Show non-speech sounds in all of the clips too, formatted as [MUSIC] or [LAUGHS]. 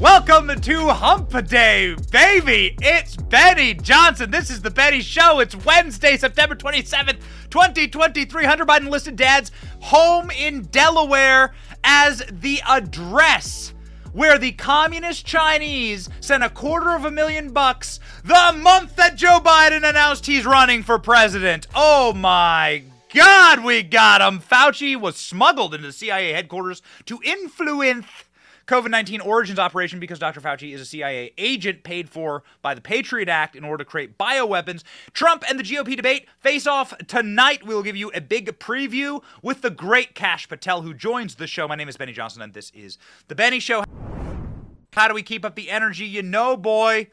Welcome to Hump Day, baby. It's Benny Johnson. This is the Benny Show. It's Wednesday, September 27th, 2023. Hunter Biden listed dad's home in Delaware as the address where the communist Chinese sent a quarter of a million bucks the month that Joe Biden announced he's running for president. Oh my God, we got him. Fauci was smuggled into CIA headquarters to influence COVID 19 origins operation because Dr. Fauci is a CIA agent paid for by the Patriot Act in order to create bioweapons. Trump and the GOP debate face off tonight. We will give you a big preview with the great Kash Patel who joins the show. My name is Benny Johnson, and this is The Benny Show. How do we keep up the energy? You know, boy,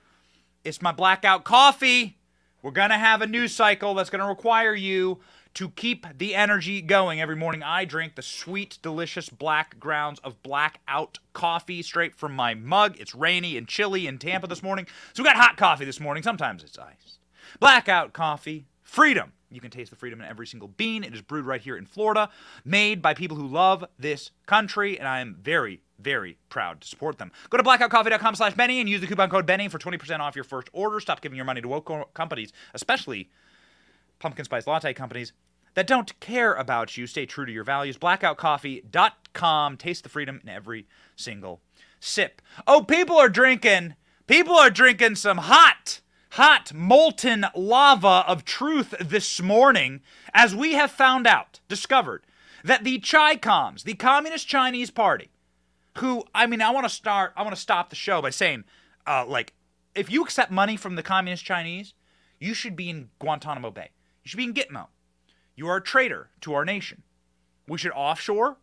it's my blackout coffee. We're going to have a news cycle that's going to require you to keep the energy going. Every morning I drink the sweet, delicious black grounds of blackout coffee straight from my mug. It's rainy and chilly in Tampa this morning. So we got hot coffee this morning. Sometimes it's iced. Blackout coffee, freedom. You can taste the freedom in every single bean. It is brewed right here in Florida, made by people who love this country, and I am very, very proud to support them. Go to blackoutcoffee.com slash Benny and use the coupon code Benny for 20% off your first order. Stop giving your money to woke companies, especially pumpkin spice latte companies that don't care about you. Stay true to your values. Blackoutcoffee.com. Taste the freedom in every single sip. Oh, people are drinking. People are drinking some hot, hot, molten lava of truth this morning as we have found out, discovered, that the Chi Coms, the Communist Chinese Party, who, I mean, I want to start, I want to stop the show by saying, uh, like, if you accept money from the Communist Chinese, you should be in Guantanamo Bay. You should be in Gitmo. You are a traitor to our nation. We should offshore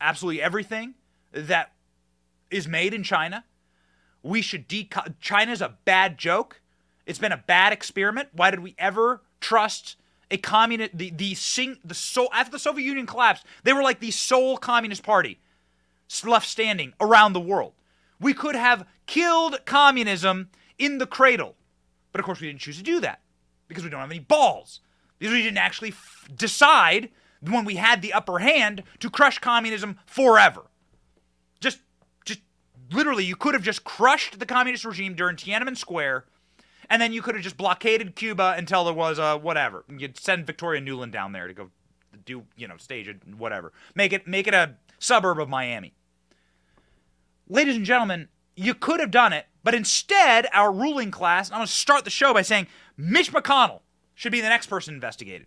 absolutely everything that is made in China. We should deco- China's a bad joke. It's been a bad experiment. Why did we ever trust a communist the the sing the so after the Soviet Union collapsed, they were like the sole communist party left standing around the world. We could have killed communism in the cradle. But of course we didn't choose to do that because we don't have any balls. Because we didn't actually f- decide when we had the upper hand to crush communism forever. Just, just literally, you could have just crushed the communist regime during Tiananmen Square, and then you could have just blockaded Cuba until there was a whatever. You'd send Victoria Nuland down there to go do, you know, stage it, whatever. Make it, make it a suburb of Miami. Ladies and gentlemen, you could have done it, but instead, our ruling class, I'm going to start the show by saying Mitch McConnell should be the next person investigated.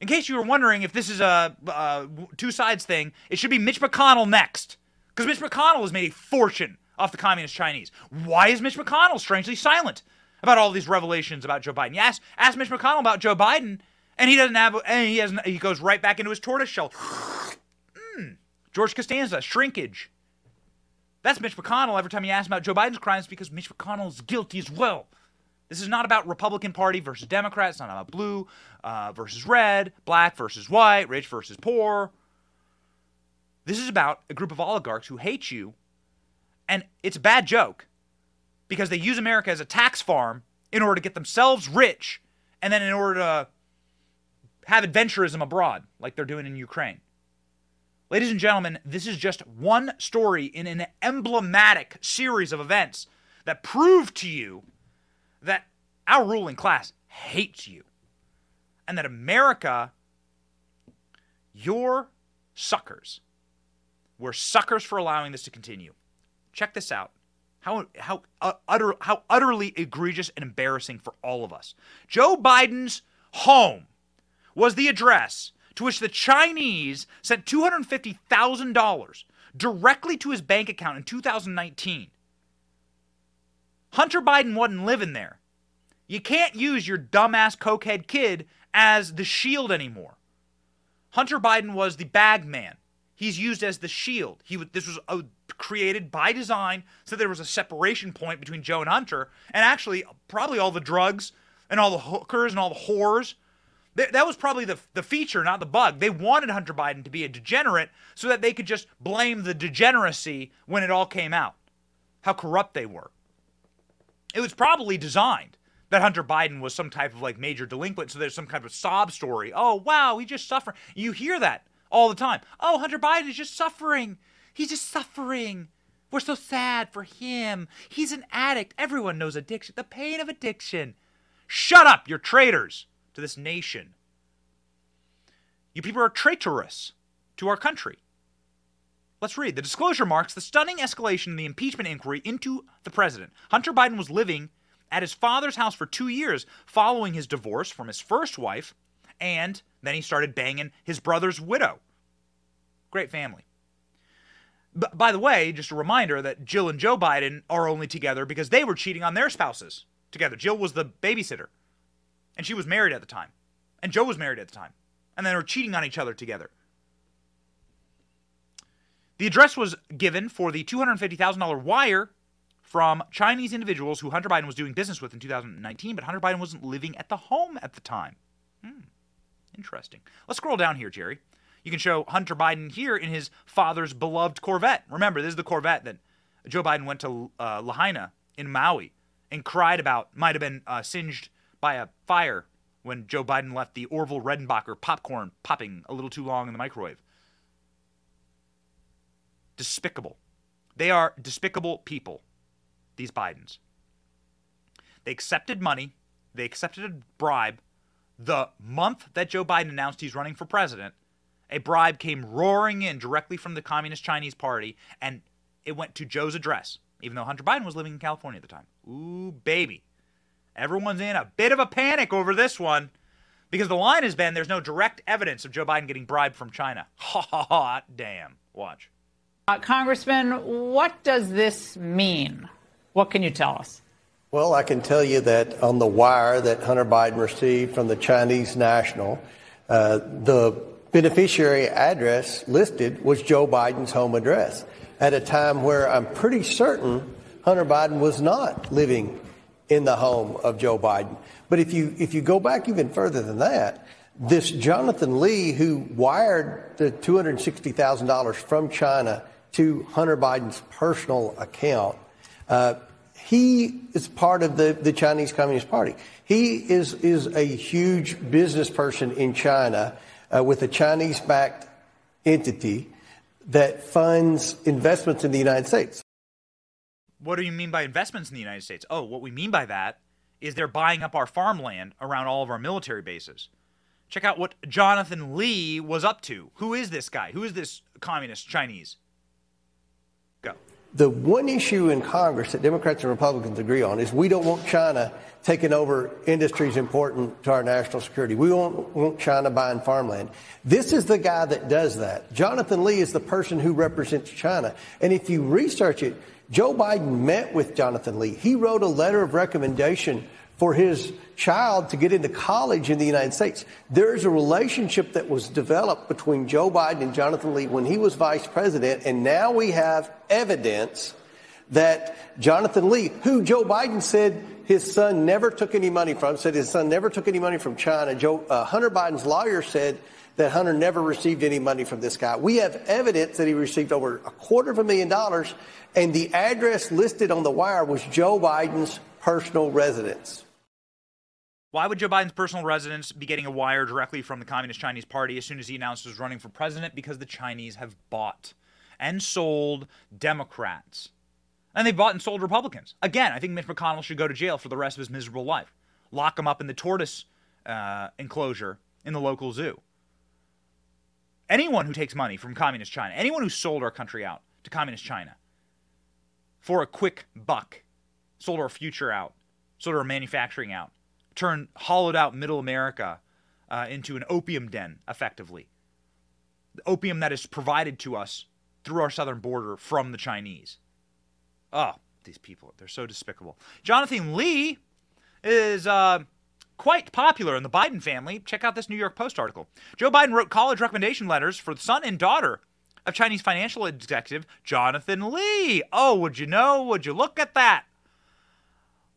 In case you were wondering if this is a, a two sides thing, it should be Mitch McConnell next. Because Mitch McConnell has made a fortune off the communist Chinese. Why is Mitch McConnell strangely silent about all these revelations about Joe Biden? You ask, ask Mitch McConnell about Joe Biden, and he doesn't have, and he has, he goes right back into his tortoise shell. mm. George Costanza, shrinkage. That's Mitch McConnell. Every time you ask him about Joe Biden's crimes, because Mitch McConnell is guilty as well. This is not about Republican Party versus Democrat. It's not about blue uh, versus red, black versus white, rich versus poor. This is about a group of oligarchs who hate you, and it's a bad joke because they use America as a tax farm in order to get themselves rich and then in order to have adventurism abroad like they're doing in Ukraine. Ladies and gentlemen, this is just one story in an emblematic series of events that prove to you that our ruling class hates you and that America, you're suckers. We're suckers for allowing this to continue. Check this out. How, how, uh, utter, how utterly egregious and embarrassing for all of us. Joe Biden's home was the address to which the Chinese sent $250,000 directly to his bank account in 2019 Hunter Biden wasn't living there. You can't use your dumbass cokehead kid as the shield anymore. Hunter Biden was the bag man. He's used as the shield. He this was a created by design so there was a separation point between Joe and Hunter, and actually probably all the drugs and all the hookers and all the whores. That was probably the, the feature, not the bug. They wanted Hunter Biden to be a degenerate so that they could just blame the degeneracy when it all came out. How corrupt they were. It was probably designed that Hunter Biden was some type of like major delinquent, so there's some kind of sob story. Oh, wow, he just suffered. You hear that all the time. Oh, Hunter Biden is just suffering. He's just suffering. We're so sad for him. He's an addict. Everyone knows addiction, the pain of addiction. Shut up, you're traitors to this nation. You people are traitorous to our country. Let's read. The disclosure marks the stunning escalation in the impeachment inquiry into the president. Hunter Biden was living at his father's house for two years following his divorce from his first wife, and then he started banging his brother's widow. Great family. B- by the way, just a reminder that Jill and Joe Biden are only together because they were cheating on their spouses together. Jill was the babysitter, and she was married at the time, and Joe was married at the time, and they were cheating on each other together. The address was given for the $250,000 wire from Chinese individuals who Hunter Biden was doing business with in 2019, but Hunter Biden wasn't living at the home at the time. Hmm. Interesting. Let's scroll down here, Jerry. You can show Hunter Biden here in his father's beloved Corvette. Remember, this is the Corvette that Joe Biden went to uh, Lahaina in Maui and cried about might have been uh, singed by a fire when Joe Biden left the Orville Redenbacher popcorn popping a little too long in the microwave. Despicable. They are despicable people, these Bidens. They accepted money, they accepted a bribe. The month that Joe Biden announced he's running for president, a bribe came roaring in directly from the Communist Chinese Party, and it went to Joe's address, even though Hunter Biden was living in California at the time. Ooh, baby. Everyone's in a bit of a panic over this one because the line has been there's no direct evidence of Joe Biden getting bribed from China. [LAUGHS] Hot damn. Watch. Uh, Congressman, what does this mean? What can you tell us? Well, I can tell you that on the wire that Hunter Biden received from the Chinese national, uh, the beneficiary address listed was Joe Biden's home address at a time where I'm pretty certain Hunter Biden was not living in the home of Joe Biden. But if you if you go back even further than that, this Jonathan Lee who wired the $260,000 from China to Hunter Biden's personal account. Uh, he is part of the, the Chinese Communist Party. He is, is a huge business person in China uh, with a Chinese backed entity that funds investments in the United States. What do you mean by investments in the United States? Oh, what we mean by that is they're buying up our farmland around all of our military bases. Check out what Jonathan Lee was up to. Who is this guy? Who is this communist Chinese? The one issue in Congress that Democrats and Republicans agree on is we don't want China taking over industries important to our national security. We don't want China buying farmland. This is the guy that does that. Jonathan Lee is the person who represents China. And if you research it, Joe Biden met with Jonathan Lee. He wrote a letter of recommendation for his child to get into college in the United States. There is a relationship that was developed between Joe Biden and Jonathan Lee when he was vice president, and now we have evidence that Jonathan Lee, who Joe Biden said his son never took any money from, said his son never took any money from China. Joe, uh, Hunter Biden's lawyer said that Hunter never received any money from this guy. We have evidence that he received over a quarter of a million dollars, and the address listed on the wire was Joe Biden's personal residence. Why would Joe Biden's personal residence be getting a wire directly from the Communist Chinese Party as soon as he announced he was running for president? Because the Chinese have bought and sold Democrats. And they bought and sold Republicans. Again, I think Mitch McConnell should go to jail for the rest of his miserable life. Lock him up in the tortoise uh, enclosure in the local zoo. Anyone who takes money from Communist China, anyone who sold our country out to Communist China for a quick buck, sold our future out, sold our manufacturing out, turned hollowed out middle America uh, into an opium den, effectively. The opium that is provided to us through our southern border from the Chinese. Oh, these people, they're so despicable. Jonathan Lee is uh, quite popular in the Biden family. Check out this New York Post article. Joe Biden wrote college recommendation letters for the son and daughter of Chinese financial executive Jonathan Lee. Oh, would you know? Would you look at that?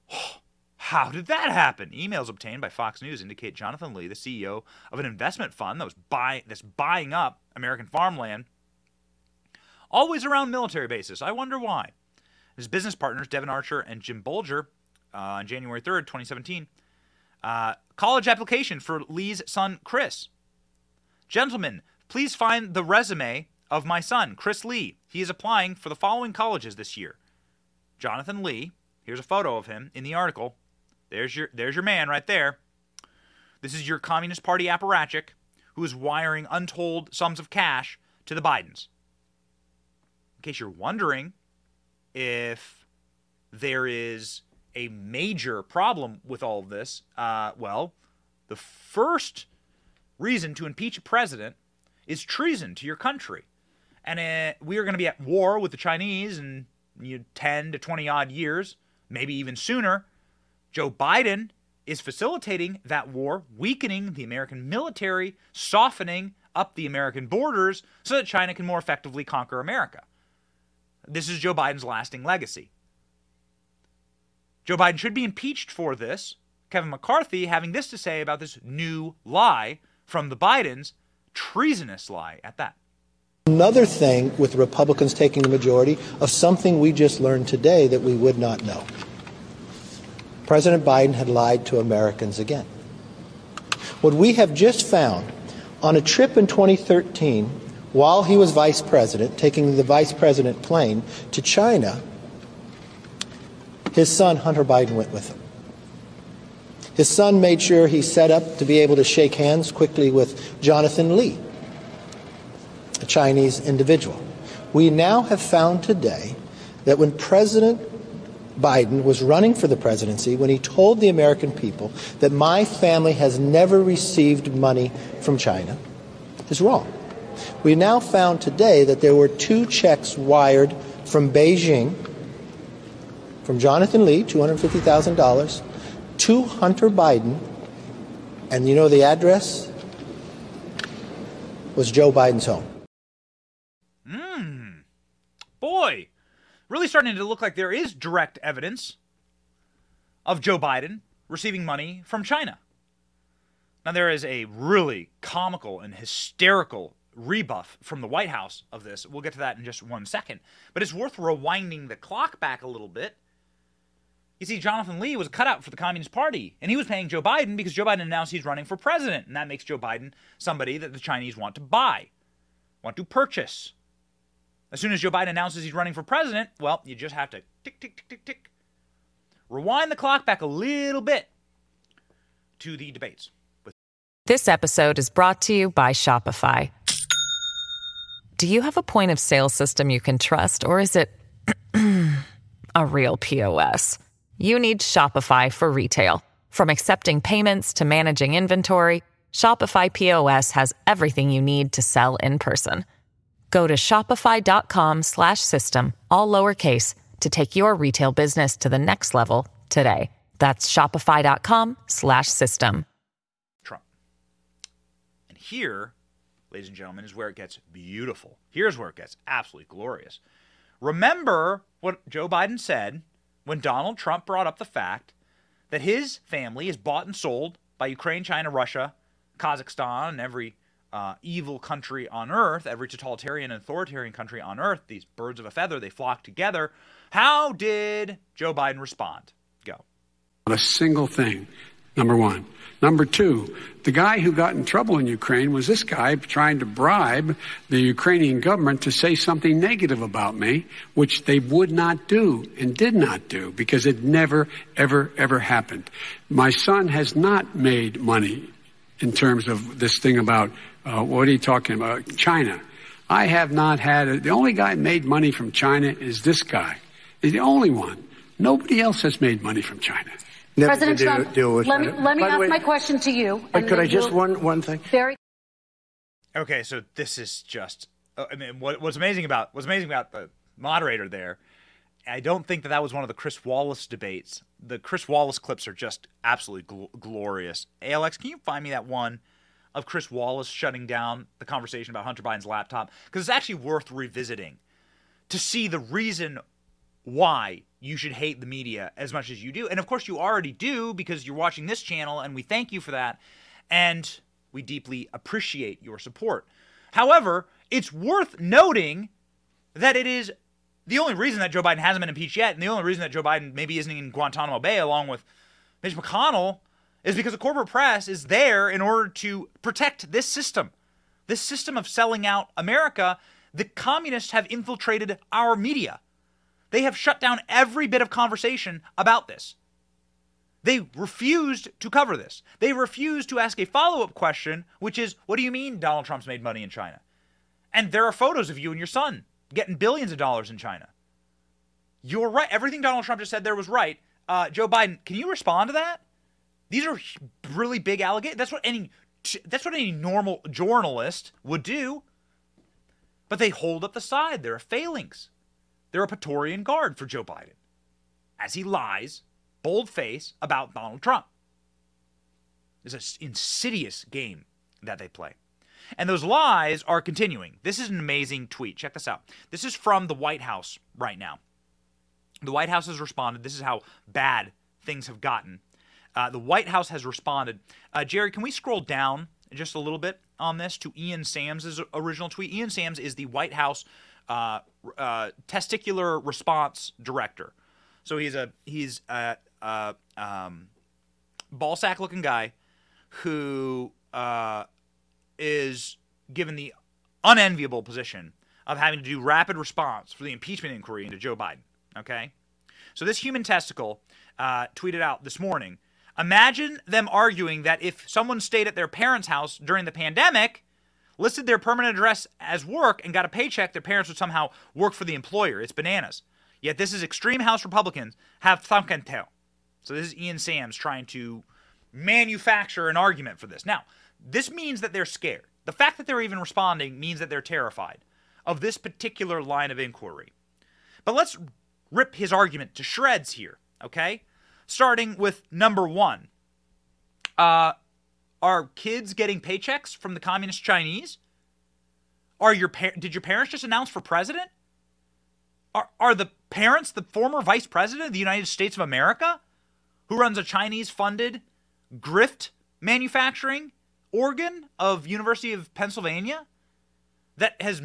[SIGHS] How did that happen? Emails obtained by Fox News indicate Jonathan Lee, the CEO of an investment fund that was buy, that's buying up American farmland, always around military bases. I wonder why. His business partners, Devon Archer and Jim Bulger, uh, on January 3rd, 2017, uh, college application for Lee's son, Chris. Gentlemen, please find the resume of my son, Chris Lee. He is applying for the following colleges this year. Jonathan Lee, here's a photo of him in the article. There's your there's your man right there. This is your Communist Party apparatchik who is wiring untold sums of cash to the Bidens. In case you're wondering if there is a major problem with all of this, uh, well, the first reason to impeach a president is treason to your country. And uh, we are going to be at war with the Chinese in you know, 10 to 20 odd years, maybe even sooner. Joe Biden is facilitating that war, weakening the American military, softening up the American borders so that China can more effectively conquer America. This is Joe Biden's lasting legacy. Joe Biden should be impeached for this. Kevin McCarthy having this to say about this new lie from the Bidens, treasonous lie at that. Another thing with Republicans taking the majority of something we just learned today that we would not know. President Biden had lied to Americans again. What we have just found on a trip in 2013, while he was vice president, taking the vice president plane to China, his son, Hunter Biden, went with him. His son made sure he set up to be able to shake hands quickly with Jonathan Lee, a Chinese individual. We now have found today that when President Biden was running for the presidency, when he told the American people that my family has never received money from China, is wrong. We now found today that there were two checks wired from Beijing from Jonathan Lee, $250,000, to Hunter Biden, and you know the address? Was Joe Biden's home. Mmm. Boy, really starting to look like there is direct evidence of Joe Biden receiving money from China. Now, there is a really comical and hysterical rebuff from the White House of this. We'll get to that in just one second. But it's worth rewinding the clock back a little bit you see, Jonathan Lee was a cutout for the Communist Party, and he was paying Joe Biden because Joe Biden announced he's running for president, and that makes Joe Biden somebody that the Chinese want to buy, want to purchase. As soon as Joe Biden announces he's running for president, well, you just have to tick, tick, tick, tick, tick. Rewind the clock back a little bit to the debates. This episode is brought to you by Shopify. Do you have a point of sale system you can trust, or is it [CLEARS THROAT] a real POS? you need Shopify for retail. From accepting payments to managing inventory, Shopify POS has everything you need to sell in person. Go to shopify.com slash system, all lowercase to take your retail business to the next level today. That's shopify.com slash system. Trump. And here, ladies and gentlemen, is where it gets beautiful. Here's where it gets absolutely glorious. Remember what Joe Biden said when Donald Trump brought up the fact that his family is bought and sold by Ukraine, China, Russia, Kazakhstan, and every uh, evil country on earth, every totalitarian and authoritarian country on earth, these birds of a feather, they flock together. How did Joe Biden respond? Go. Not a single thing number one. Number two, the guy who got in trouble in Ukraine was this guy trying to bribe the Ukrainian government to say something negative about me, which they would not do and did not do because it never, ever, ever happened. My son has not made money in terms of this thing about, uh, what are you talking about? China. I have not had, a, the only guy made money from China is this guy. He's the only one. Nobody else has made money from China. Never President Trump, deal with let me, let me ask way, my question to you. But could I just one one thing? Very. Okay, so this is just. Uh, I mean, what, what's amazing about what's amazing about the moderator there. I don't think that that was one of the Chris Wallace debates. The Chris Wallace clips are just absolutely gl- glorious. Alex, can you find me that one of Chris Wallace shutting down the conversation about Hunter Biden's laptop because it's actually worth revisiting to see the reason why you should hate the media as much as you do. And of course, you already do because you're watching this channel, and we thank you for that. And we deeply appreciate your support. However, it's worth noting that it is the only reason that Joe Biden hasn't been impeached yet, and the only reason that Joe Biden maybe isn't in Guantanamo Bay along with Mitch McConnell is because the corporate press is there in order to protect this system. This system of selling out America, the communists have infiltrated our media. They have shut down every bit of conversation about this. They refused to cover this. They refused to ask a follow up question, which is, What do you mean Donald Trump's made money in China? And there are photos of you and your son getting billions of dollars in China. You're right. Everything Donald Trump just said there was right. Uh, Joe Biden, can you respond to that? These are really big allegations. That's what any that's what any normal journalist would do. But they hold up the side. They're a failings. They're a Praetorian guard for Joe Biden as he lies, bold face, about Donald Trump. It's an insidious game that they play. And those lies are continuing. This is an amazing tweet. Check this out. This is from the White House right now. The White House has responded. This is how bad things have gotten. Uh, the White House has responded. Uh, Jerry, can we scroll down just a little bit on this to Ian Sams' original tweet? Ian Sams is the White House uh, uh, testicular response director. So he's a he's a, a um, ball sack looking guy who uh, is given the unenviable position of having to do rapid response for the impeachment inquiry into Joe Biden. Okay, so this human testicle uh, tweeted out this morning. Imagine them arguing that if someone stayed at their parents' house during the pandemic, listed their permanent address as work and got a paycheck, their parents would somehow work for the employer. It's bananas. Yet this is extreme House Republicans have thunk and tell. So this is Ian Sams trying to manufacture an argument for this. Now, this means that they're scared. The fact that they're even responding means that they're terrified of this particular line of inquiry. But let's rip his argument to shreds here, okay? Starting with number one. Uh, are kids getting paychecks from the communist Chinese? Are your par- did your parents just announce for president? Are are the parents the former vice president of the United States of America, who runs a Chinese funded grift manufacturing organ of University of Pennsylvania that has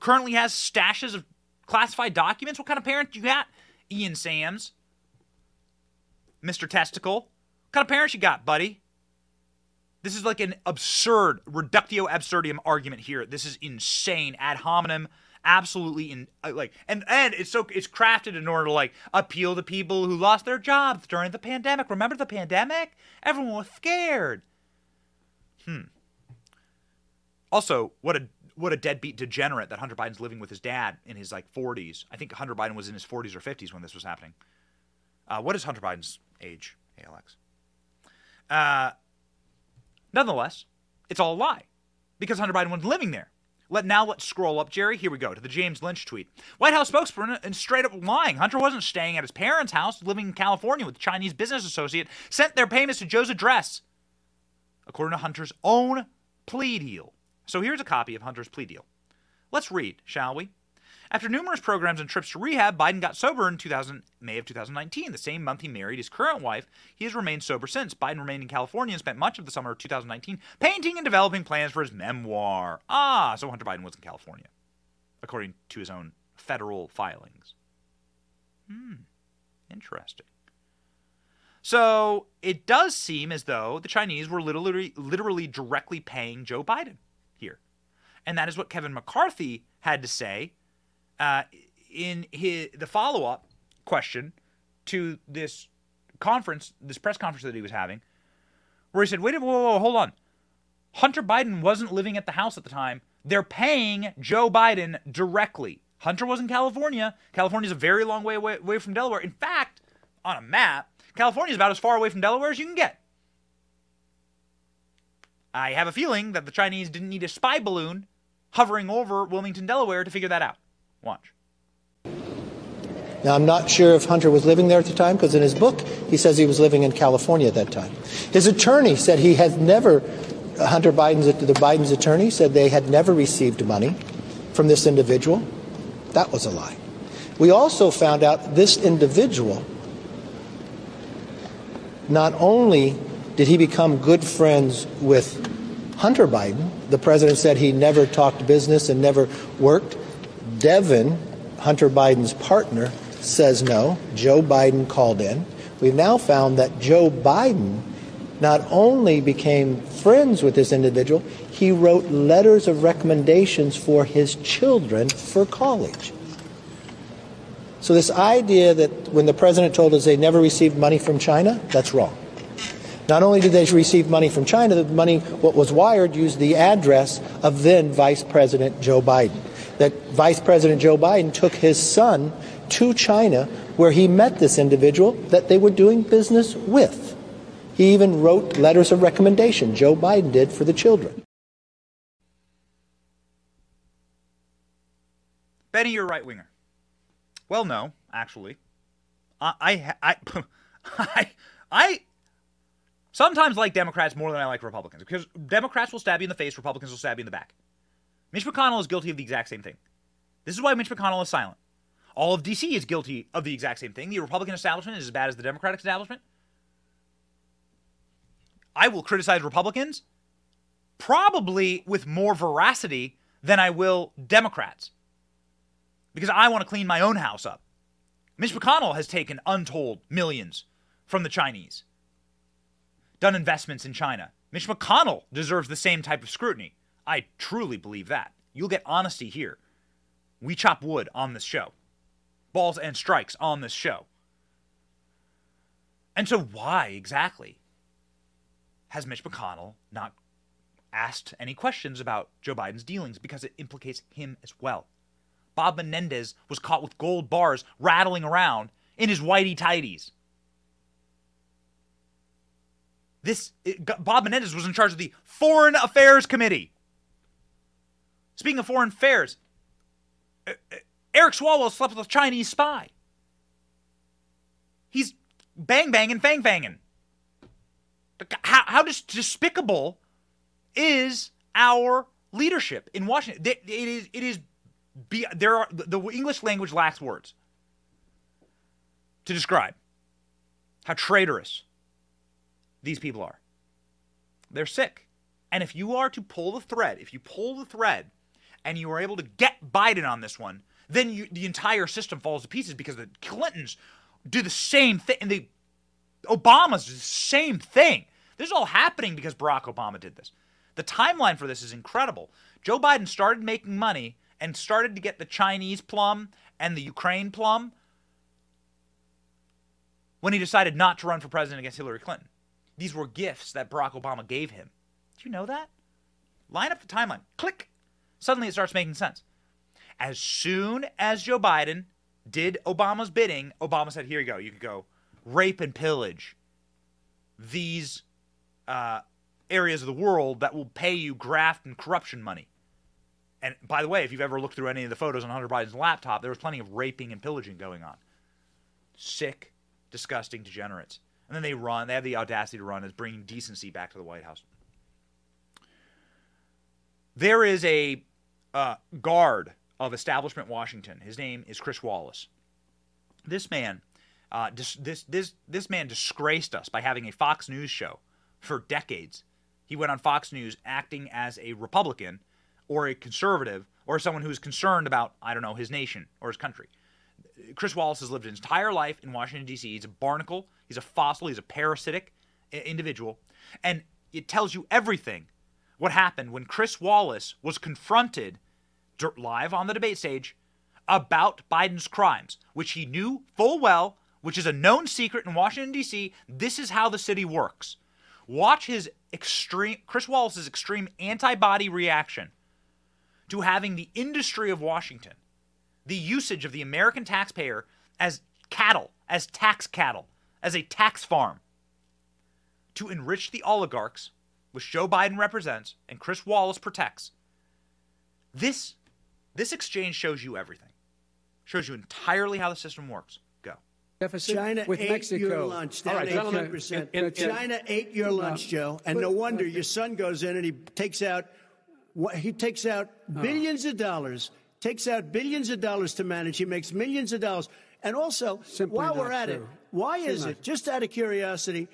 currently has stashes of classified documents? What kind of parent you got? Ian Sams, Mr. Testicle. What kind of parents you got, buddy? This is like an absurd reductio absurdum argument here. This is insane ad hominem absolutely in uh, like and and it's so it's crafted in order to like appeal to people who lost their jobs during the pandemic remember the pandemic everyone was scared hmm also what a what a deadbeat degenerate that hunter biden's living with his dad in his like 40s i think hunter biden was in his 40s or 50s when this was happening uh, what is hunter biden's age alex uh Nonetheless, it's all a lie because Hunter Biden wasn't living there. Let now let's scroll up, Jerry. Here we go to the James Lynch tweet. White House spokesperson and straight up lying. Hunter wasn't staying at his parents' house, living in California with a Chinese business associate. Sent their payments to Joe's address, according to Hunter's own plea deal. So here's a copy of Hunter's plea deal. Let's read, shall we? After numerous programs and trips to rehab, Biden got sober in 2000, May of 2019. The same month he married his current wife. He has remained sober since. Biden remained in California and spent much of the summer of 2019 painting and developing plans for his memoir. Ah, so Hunter Biden was in California, according to his own federal filings. Hmm, interesting. So it does seem as though the Chinese were literally, literally directly paying Joe Biden here. And that is what Kevin McCarthy had to say uh, in his the follow up question to this conference, this press conference that he was having, where he said, "Wait, whoa, whoa, whoa hold on. Hunter Biden wasn't living at the house at the time. They're paying Joe Biden directly. Hunter was in California. California's a very long way away, away from Delaware. In fact, on a map, California is about as far away from Delaware as you can get. I have a feeling that the Chinese didn't need a spy balloon hovering over Wilmington, Delaware to figure that out. Watch. Now, I'm not sure if Hunter was living there at the time because in his book he says he was living in California at that time. His attorney said he had never Hunter Biden's the Biden's attorney said they had never received money from this individual. That was a lie. We also found out this individual not only did he become good friends with Hunter Biden, the president said he never talked business and never worked. Devon, Hunter Biden's partner, says no. Joe Biden called in. We've now found that Joe Biden not only became friends with this individual, he wrote letters of recommendations for his children for college. So, this idea that when the president told us they never received money from China, that's wrong. Not only did they receive money from China, the money, what was wired, used the address of then Vice President Joe Biden. That Vice President Joe Biden took his son to China where he met this individual that they were doing business with. He even wrote letters of recommendation, Joe Biden did, for the children. Benny, you're a right winger. Well, no, actually. I, I, I, [LAUGHS] I, I sometimes like Democrats more than I like Republicans because Democrats will stab you in the face, Republicans will stab you in the back. Mitch McConnell is guilty of the exact same thing. This is why Mitch McConnell is silent. All of D.C. is guilty of the exact same thing. The Republican establishment is as bad as the Democratic establishment. I will criticize Republicans probably with more veracity than I will Democrats because I want to clean my own house up. Mitch McConnell has taken untold millions from the Chinese, done investments in China. Mitch McConnell deserves the same type of scrutiny. I truly believe that. You'll get honesty here. We chop wood on this show, balls and strikes on this show. And so, why exactly has Mitch McConnell not asked any questions about Joe Biden's dealings? Because it implicates him as well. Bob Menendez was caught with gold bars rattling around in his whitey tighties. This it, Bob Menendez was in charge of the Foreign Affairs Committee. Speaking of foreign affairs, Eric Swalwell slept with a Chinese spy. He's bang banging, fang banging. How, how despicable is our leadership in Washington? It is, it is there are the English language lacks words to describe how traitorous these people are. They're sick. And if you are to pull the thread, if you pull the thread and you are able to get Biden on this one, then you, the entire system falls to pieces because the Clintons do the same thing and the Obamas do the same thing. This is all happening because Barack Obama did this. The timeline for this is incredible. Joe Biden started making money and started to get the Chinese plum and the Ukraine plum when he decided not to run for president against Hillary Clinton. These were gifts that Barack Obama gave him. Do you know that? Line up the timeline. Click. Suddenly it starts making sense. As soon as Joe Biden did Obama's bidding, Obama said, Here you go. You can go rape and pillage these uh, areas of the world that will pay you graft and corruption money. And by the way, if you've ever looked through any of the photos on Hunter Biden's laptop, there was plenty of raping and pillaging going on. Sick, disgusting degenerates. And then they run, they have the audacity to run as bringing decency back to the White House. There is a uh, guard of establishment Washington. His name is Chris Wallace. This man, uh, dis- this this this man disgraced us by having a Fox News show for decades. He went on Fox News acting as a Republican or a conservative or someone who's concerned about, I don't know, his nation or his country. Chris Wallace has lived his entire life in Washington, D.C. He's a barnacle, he's a fossil, he's a parasitic individual. And it tells you everything what happened when Chris Wallace was confronted live on the debate stage about Biden's crimes, which he knew full well, which is a known secret in Washington, D.C. This is how the city works. Watch his extreme, Chris Wallace's extreme antibody reaction to having the industry of Washington, the usage of the American taxpayer as cattle, as tax cattle, as a tax farm, to enrich the oligarchs, which Joe Biden represents and Chris Wallace protects. This this exchange shows you everything. Shows you entirely how the system works. Go. deficit China with ate Mexico. your lunch down All right, 18 percent. In China ate your lunch, Joe, and no wonder your son goes in and he takes out he takes out billions of dollars, takes out billions of dollars to manage. He makes millions of dollars, and also Simply while we're at true. it, why is it? Just out of curiosity.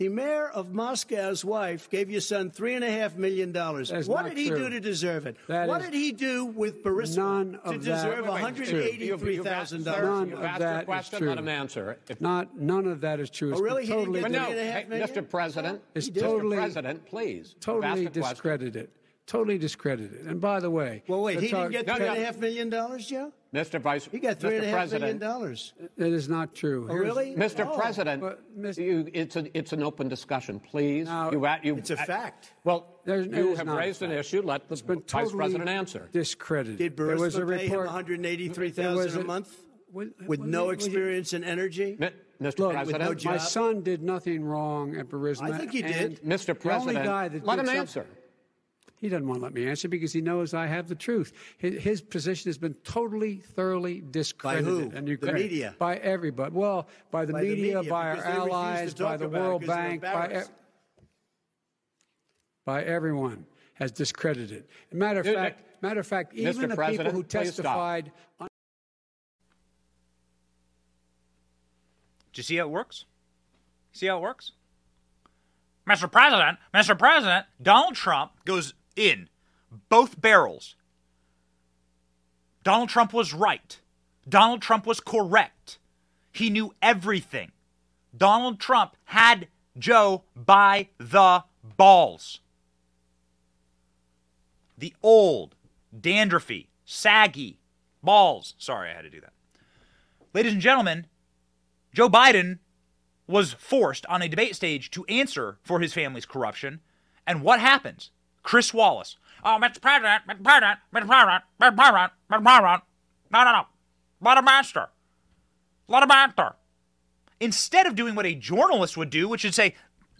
The mayor of Moscow's wife gave your son three and a half million dollars. What did he true. do to deserve it? That what is did he do with Burisma none to of that- deserve Wait, one wait, hundred true. eighty-three thousand None dollars? of asked that your is question, true. let him answer. If Not none of that is true. Oh, it's Oh, really? been He didn't totally get no, three and a half hey. Mr. President, It's Mr. President, please. totally ask question. discredited. Totally discredited. And by the way, Well, wait, let's he didn't talk- get No, three no. and a half million dollars, Joe? Mr. Vice, He got three Mr. and a half million President, dollars. That is not true. Oh, Here's- really? Mr. Oh. President, But, Mr. you, it's, a, it's an open discussion, please. Now, you, you, It's a fact. Well, There's- it you is have not a raised an fact. issue. Let the It's been Vice totally President answer. discredited. Did There was a Burisma pay him report. one hundred eighty-three there was thousand a a- month Would- with would no you- would you- experience in energy? Mi- Mr. Look, President, no job. my son did nothing wrong at Burisma. I think he and did. Mr. the only President, guy that let did him some- answer. He doesn't want to let me answer because he knows I have the truth. His, his position has been totally, thoroughly discredited. By who? And The media? By everybody. Well, by the By the media, media, by our because they refuse to allies, by the World Bank, by, e- by everyone has discredited. Matter of Dude, fact, matter of fact, even Mr. the people who testified on Do you see how it works? See how it works? Mr. President, Mr. President, Donald Trump goes in both barrels. Donald Trump was right. Donald Trump was correct. He knew everything. Donald Trump had Joe by the balls. The old, dandruffy, saggy balls. Sorry, I had to do that. Ladies and gentlemen, Joe Biden was forced on a debate stage to answer for his family's corruption. And what happens? Chris Wallace. Oh, Mr. President, Mr. President, Mr. President, Mr. President, Mr. President. No, no, no. Let him answer. Let him answer. Instead of doing what a journalist would do, which is say,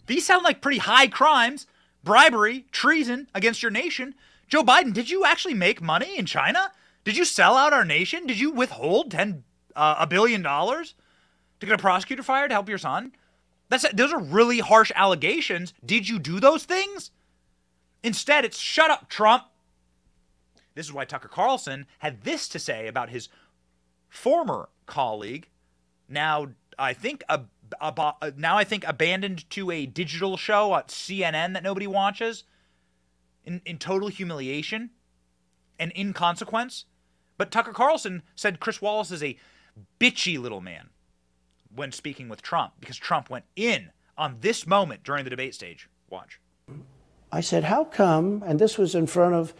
these sound like pretty high crimes bribery, treason against your nation. Joe Biden, did you actually make money in China? Did you sell out our nation? Did you withhold 10 uh, a billion dollars to get a prosecutor fired to help your son? That's those are really harsh allegations. Did you do those things? Instead, it's shut up, Trump. This is why Tucker Carlson had this to say about his former colleague, now I think now I think abandoned to a digital show at CNN that nobody watches, in in total humiliation and inconsequence. But Tucker Carlson said Chris Wallace is a bitchy little man when speaking with Trump because Trump went in on this moment during the debate stage. Watch. I said, How come? And this was in front of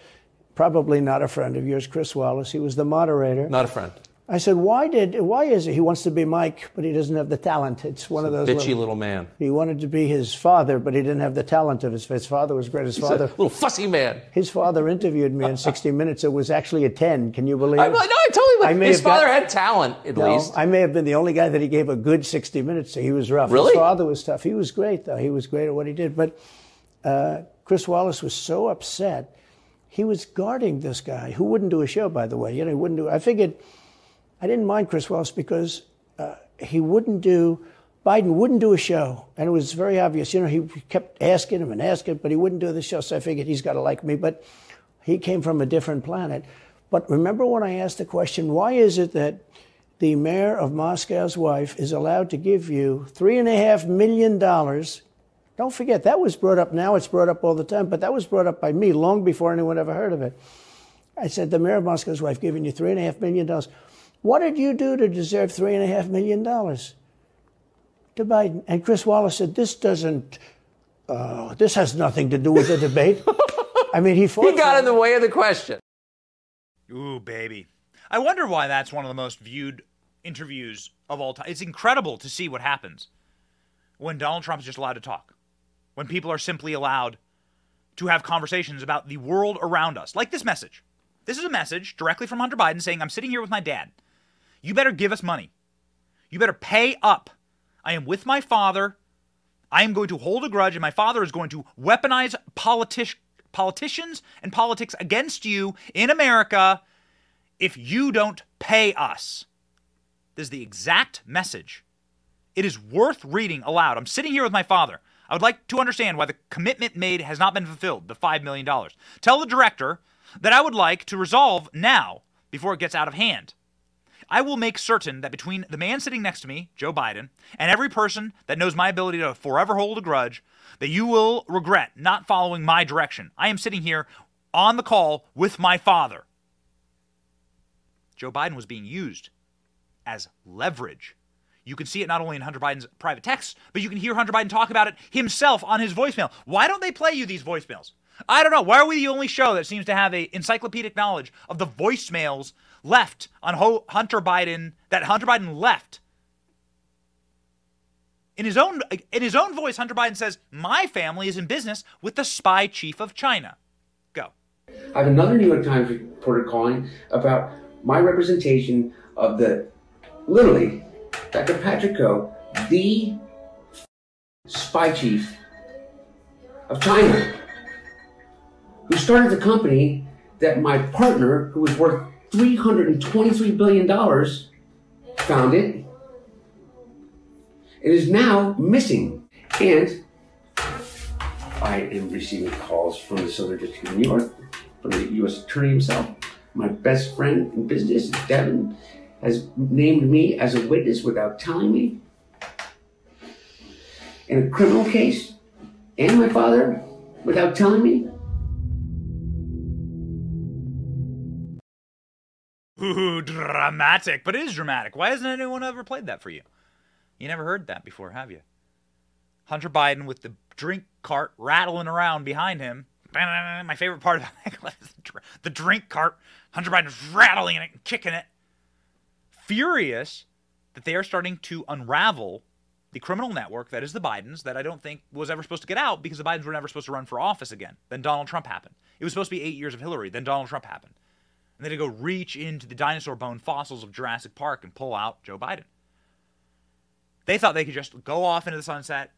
probably not a friend of yours, Chris Wallace. He was the moderator. Not a friend. I said, Why did why is it he wants to be Mike, but he doesn't have the talent? It's one of those Bitchy little man. He wanted to be his father, but he didn't have the talent of his his father was great. His He's father little fussy man. his father interviewed me in [LAUGHS] 60 minutes. It was actually a 10. Can you believe I, it? no, I totally. I his have got- father had talent, at No, least. I may have been the only guy that he gave a good 60 minutes to. He was rough. Really? His father was tough. He was great, though. He was great at what he did. But uh, Chris Wallace was so upset. He was guarding this guy who wouldn't do a show, by the way. You know, he wouldn't do. I figured I didn't mind Chris Wallace because uh, he wouldn't do. Biden wouldn't do a show, and it was very obvious. You know, he kept asking him and asking, but he wouldn't do the show. So I figured he's got to like me. But he came from a different planet. But remember when I asked the question, why is it that the mayor of Moscow's wife is allowed to give you three and a half million dollars? Don't forget that was brought up. Now it's brought up all the time, but that was brought up by me long before anyone ever heard of it. I said, the mayor of Moscow's wife giving you three and a half million dollars. What did you do to deserve three and a half million dollars? To Biden. And Chris Wallace said, this doesn't, uh, this has nothing to do with the debate. I mean, he fought. he got for in the way of the question. Ooh, baby. I wonder why that's one of the most viewed interviews of all time. It's incredible to see what happens when Donald Trump is just allowed to talk, when people are simply allowed to have conversations about the world around us, like this message. This is a message directly from Hunter Biden saying, I'm sitting here with my dad. You better give us money. You better pay up. I am with my father. I am going to hold a grudge, and my father is going to weaponize politic- politicians and politics against you in America if you don't pay us. This is the exact message. It is worth reading aloud. I'm sitting here with my father. I would like to understand why the commitment made has not been fulfilled, the $5 million. Tell the director that I would like to resolve now before it gets out of hand. I will make certain that between the man sitting next to me, Joe Biden, and every person that knows my ability to forever hold a grudge, that you will regret not following my direction. I am sitting here on the call with my father. Joe Biden was being used as leverage. You can see it not only in Hunter Biden's private texts, but you can hear Hunter Biden talk about it himself on his voicemail. Why don't they play you these voicemails? I don't know. Why are we the only show that seems to have a encyclopedic knowledge of the voicemails left on Hunter Biden that Hunter Biden left? In his own in his own voice, Hunter Biden says, "My family is in business with the spy chief of China." Go. I have another New York Times reporter calling about my representation of the literally Dr. Patrick Ho, the spy chief of China, who started the company that my partner, who was worth $323 billion, founded and is now missing. And I am receiving calls from the Southern District of New York, from the U.S. Attorney himself. My best friend in business, Devon, has named me as a witness without telling me in a criminal case, and my father without telling me. Ooh, dramatic. But it is dramatic. Why hasn't anyone ever played that for you? You never heard that before, have you? Hunter Biden with the drink cart rattling around behind him. [LAUGHS] My favorite part of that is [LAUGHS] the drink cart. Hunter Biden's rattling it and kicking it furious that they are starting to unravel the criminal network that is the Bidens that I don't think was ever supposed to get out because the Bidens were never supposed to run for office again. Then Donald Trump happened. It was supposed to be eight years of Hillary. Then Donald Trump happened. And then to go reach into the dinosaur bone fossils of Jurassic Park and pull out Joe Biden. They thought they could just go off into the sunset,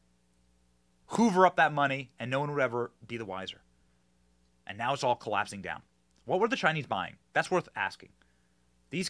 hoover up that money, and no one would ever be the wiser. And now it's all collapsing down. What were the Chinese buying? That's worth asking. These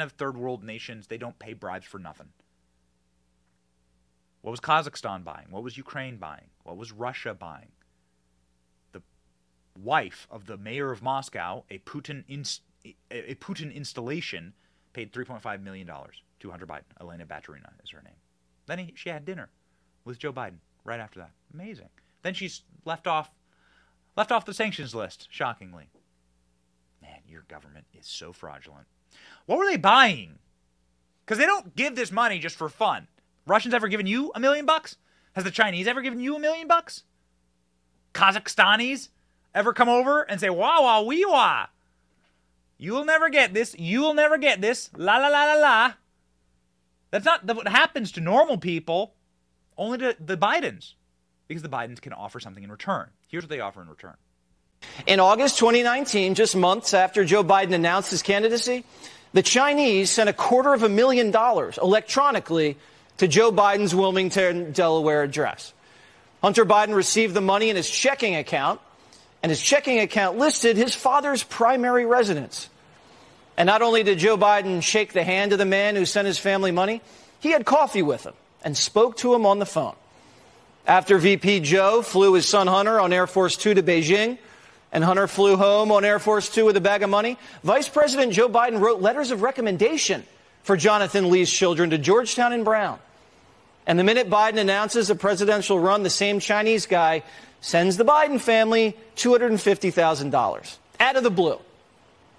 of third world nations, they don't pay bribes for nothing. What was Kazakhstan buying? What was Ukraine buying? What was Russia buying? The wife of the mayor of Moscow, a Putin inst- a Putin installation, paid 3.5 million dollars to Hunter Biden. Elena Baturina is her name. Then he, she had dinner with Joe Biden right after that. Amazing. Then she's left off left off the sanctions list, shockingly. Man, your government is so fraudulent. What were they buying? Because they don't give this money just for fun. Russians ever given you a million bucks? Has the Chinese ever given you a million bucks? Kazakhstanis ever come over and say, wah, wah, wee, wah? You'll never get this. You'll never get this. La, la, la, la, la. That's not what happens to normal people, only to the Bidens, because the Bidens can offer something in return. Here's what they offer in return. In August 2019, just months after Joe Biden announced his candidacy, the Chinese sent a quarter of a million dollars electronically to Joe Biden's Wilmington, Delaware address. Hunter Biden received the money in his checking account, and his checking account listed his father's primary residence. And not only did Joe Biden shake the hand of the man who sent his family money, he had coffee with him and spoke to him on the phone. After VP Joe flew his son Hunter on Air Force Two to Beijing, and Hunter flew home on Air Force Two with a bag of money, Vice President Joe Biden wrote letters of recommendation for Jonathan Li's children to Georgetown and Brown. And the minute Biden announces a presidential run, the same Chinese guy sends the Biden family $250,000 out of the blue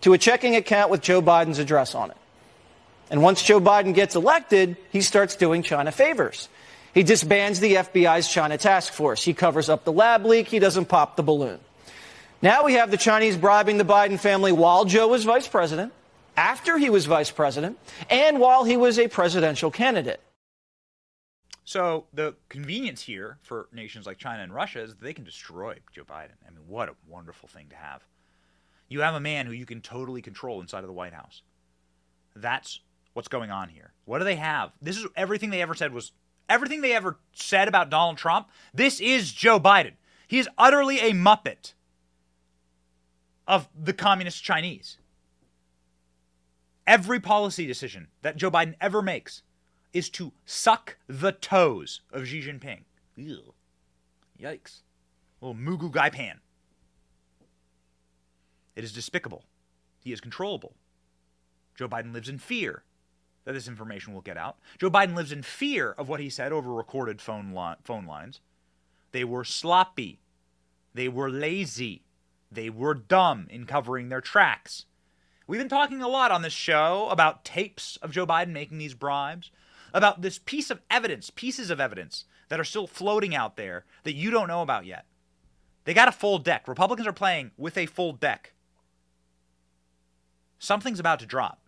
to a checking account with Joe Biden's address on it. And once Joe Biden gets elected, he starts doing China favors. He disbands the FBI's China task force. He covers up the lab leak. He doesn't pop the balloon. Now we have the Chinese bribing the Biden family while Joe was vice president, after he was vice president and while he was a presidential candidate. So the convenience here for nations like China and Russia is that they can destroy Joe Biden. I mean, what a wonderful thing to have. You have a man who you can totally control inside of the White House. That's what's going on here. What do they have? This is everything they ever said was everything they ever said about Donald Trump. This is Joe Biden. He is utterly a muppet of the communist Chinese. Every policy decision that Joe Biden ever makes is to suck the toes of Xi Jinping. Ew. Yikes. Little Moo Goo Gai Pan. It is despicable. He is controllable. Joe Biden lives in fear that this information will get out. Joe Biden lives in fear of what he said over recorded phone, li- phone lines. They were sloppy. They were lazy. They were dumb in covering their tracks. We've been talking a lot on this show about tapes of Joe Biden making these bribes, about this piece of evidence, pieces of evidence that are still floating out there that you don't know about yet. They got a full deck. Republicans are playing with a full deck. Something's about to drop.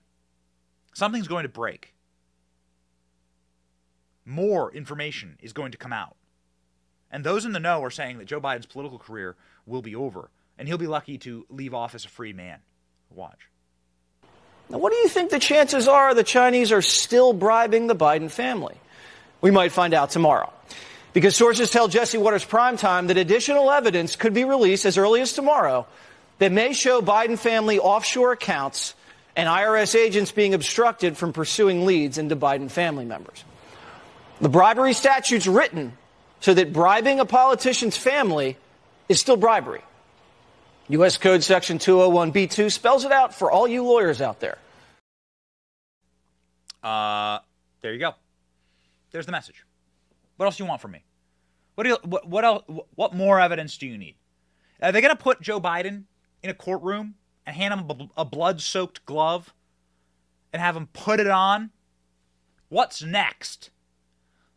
Something's going to break. More information is going to come out. And those in the know are saying that Joe Biden's political career will be over, and he'll be lucky to leave office a free man. Watch. Now, what do you think the chances are the Chinese are still bribing the Biden family? We might find out tomorrow. Because sources tell Jesse Watters Primetime that additional evidence could be released as early as tomorrow that may show Biden family offshore accounts and IRS agents being obstructed from pursuing leads into Biden family members. The bribery statute's written so that bribing a politician's family is still bribery. U.S. Code Section 201B2 spells it out for all you lawyers out there. Uh, there you go. There's the message. What else do you want from me? What do you, what, what else? What more evidence do you need? Are they going to put Joe Biden in a courtroom and hand him a blood-soaked glove and have him put it on? What's next?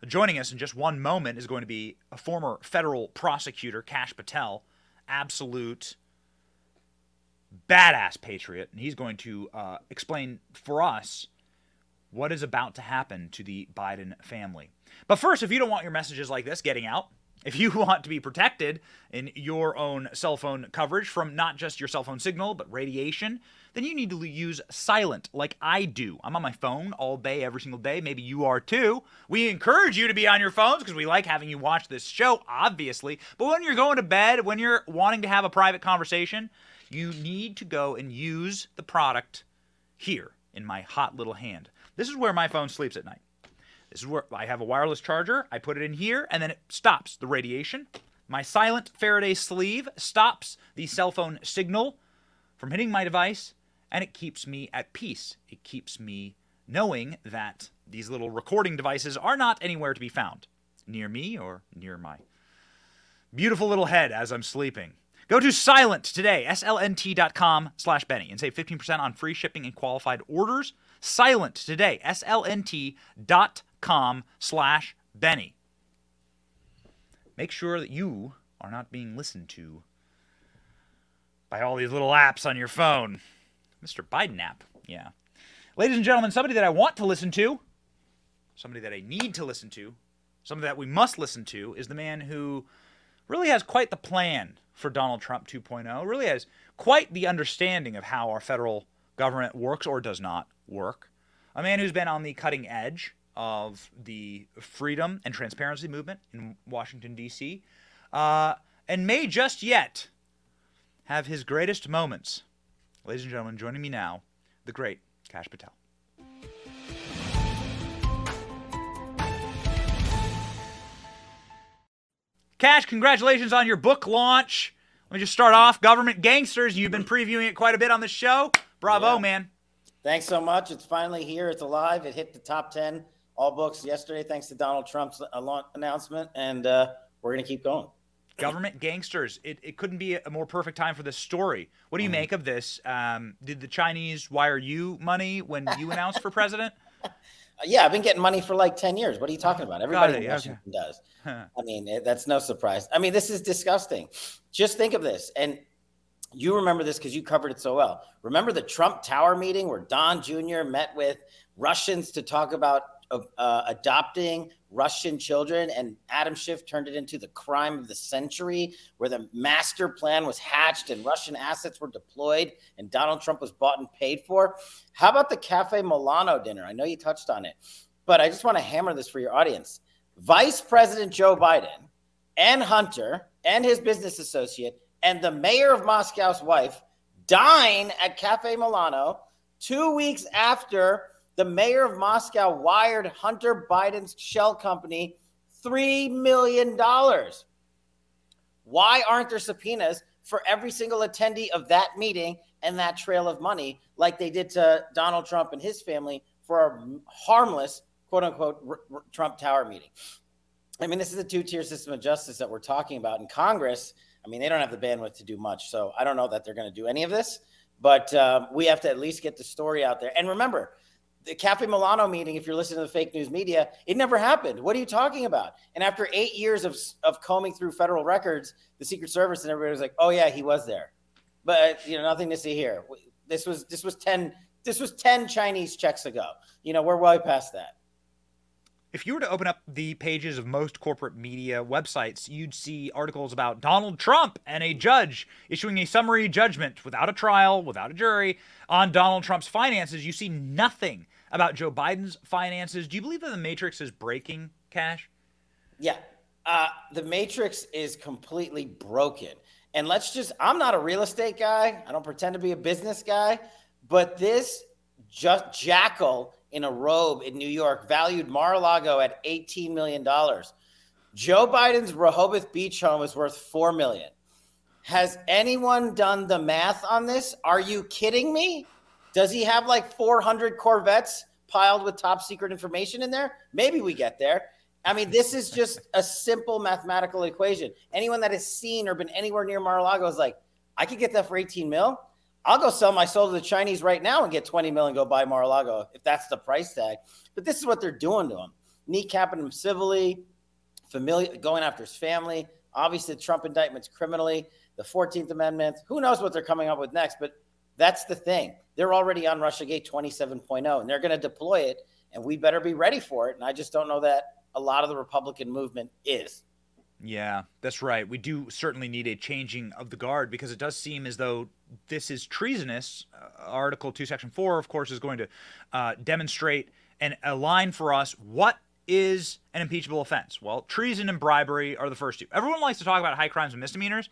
Joining us in just one moment is going to be a former federal prosecutor, Kash Patel, absolute badass patriot, and he's going to uh, explain for us what is about to happen to the Biden family. But first, if you don't want your messages like this getting out, if you [LAUGHS] want to be protected in your own cell phone coverage from not just your cell phone signal, but radiation, then you need to use silent like I do. I'm on my phone all day, every single day. Maybe you are too. We encourage you to be on your phones because we like having you watch this show, obviously. But when you're going to bed, when you're wanting to have a private conversation, you need to go and use the product here in my hot little hand. This is where my phone sleeps at night. This is where I have a wireless charger. I put it in here and then it stops the radiation. My silent Faraday sleeve stops the cell phone signal from hitting my device and it keeps me at peace. It keeps me knowing that these little recording devices are not anywhere to be found near me or near my beautiful little head as I'm sleeping. Go to Silent today, slnt.com slash Benny, and save 15% on free shipping and qualified orders. Silent today, slnt.com slash Benny. Make sure that you are not being listened to by all these little apps on your phone. Mr. Biden app, yeah. Ladies and gentlemen, somebody that I want to listen to, somebody that I need to listen to, somebody that we must listen to is the man who really has quite the plan for Donald Trump 2.0, really has quite the understanding of how our federal government works or does not work. A man who's been on the cutting edge of the freedom and transparency movement in Washington, D.C., uh, and may just yet have his greatest moments. Ladies and gentlemen, joining me now, the great Kash Patel. Kash, congratulations on your book launch. Let me just start off. Government Gangsters. You've been previewing it quite a bit on the show. Bravo, yeah. man. Thanks so much. It's finally here. It's alive. It hit the top 10 all books yesterday, thanks to Donald Trump's uh, announcement. And uh, we're going to keep going. Government Gangsters. It, it couldn't be a more perfect time for this story. What do you mm. make of this? Um, did the Chinese wire you money when you announced for president? [LAUGHS] Yeah, I've been getting money for like 10 years. What are you talking about? Everybody in Washington okay. does. I mean, it, that's no surprise. I mean, this is disgusting. Just think of this. And you remember this because you covered it so well. Remember the Trump Tower meeting where Don Jr. met with Russians to talk about uh, adopting Russian children, and Adam Schiff turned it into the crime of the century, where the master plan was hatched and Russian assets were deployed, and Donald Trump was bought and paid for. How about the Cafe Milano dinner? I know you touched on it, but I just want to hammer this for your audience. Vice President Joe Biden and Hunter and his business associate and the mayor of Moscow's wife dine at Cafe Milano two weeks after the mayor of Moscow wired Hunter Biden's shell company $3 million. Why aren't there subpoenas for every single attendee of that meeting and that trail of money like they did to Donald Trump and his family for a harmless, quote unquote, R- R- Trump Tower meeting? I mean, this is a two tier system of justice that we're talking about in Congress. I mean, they don't have the bandwidth to do much. So I don't know that they're going to do any of this, but um, we have to at least get the story out there. And remember, the Cafe Milano meeting, if you're listening to the fake news media, it never happened. What are you talking about? And after eight years of, of combing through federal records, the Secret Service and everybody was like, oh, yeah, he was there. But, you know, nothing to see here. This was, this was 10, this was 10 Chinese checks ago. You know, we're way past that if you were to open up the pages of most corporate media websites, you'd see articles about Donald Trump and a judge issuing a summary judgment without a trial, without a jury, on Donald Trump's finances. You see nothing about Joe Biden's finances. Do you believe that the Matrix is breaking, Kash? Yeah. Uh, the Matrix is completely broken. And let's just, I'm not a real estate guy. I don't pretend to be a business guy, but this just jackal in a robe in New York valued Mar-a-Lago at $18 million. Joe Biden's Rehoboth Beach home is worth 4 million. Has anyone done the math on this? Are you kidding me? Does he have like 400 Corvettes piled with top secret information in there? Maybe we get there. I mean, this is just a simple mathematical equation. Anyone that has seen or been anywhere near Mar-a-Lago is like, I could get that for 18 mil. I'll go sell my soul to the Chinese right now and get 20 million go buy Mar-a-Lago if that's the price tag. But this is what they're doing to him. Kneecapping him civilly, familiar, going after his family. Obviously, the Trump indictment's criminally. The 14th Amendment. Who knows what they're coming up with next? But that's the thing. They're already on Russiagate 27.0 and they're going to deploy it. And we better be ready for it. And I just don't know that a lot of the Republican movement is. Yeah, that's right. We do certainly need a changing of the guard because it does seem as though this is treasonous. Uh, Article 2, Section 4, of course, is going to uh, demonstrate and align for us what is an impeachable offense. Well, treason and bribery are the first two. Everyone likes to talk about high crimes and misdemeanors,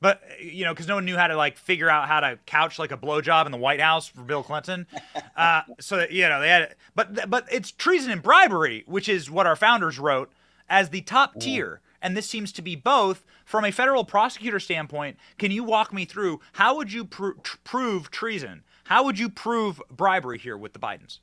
but you know, because no one knew how to like figure out how to couch like a blowjob in the White House for Bill Clinton. [LAUGHS] Uh, so you know they had, it. but but it's treason and bribery, which is what our founders wrote as the top tier and this seems to be both. From a federal prosecutor standpoint, can you walk me through how would you pr- prove treason? How would you prove bribery here with the Bidens?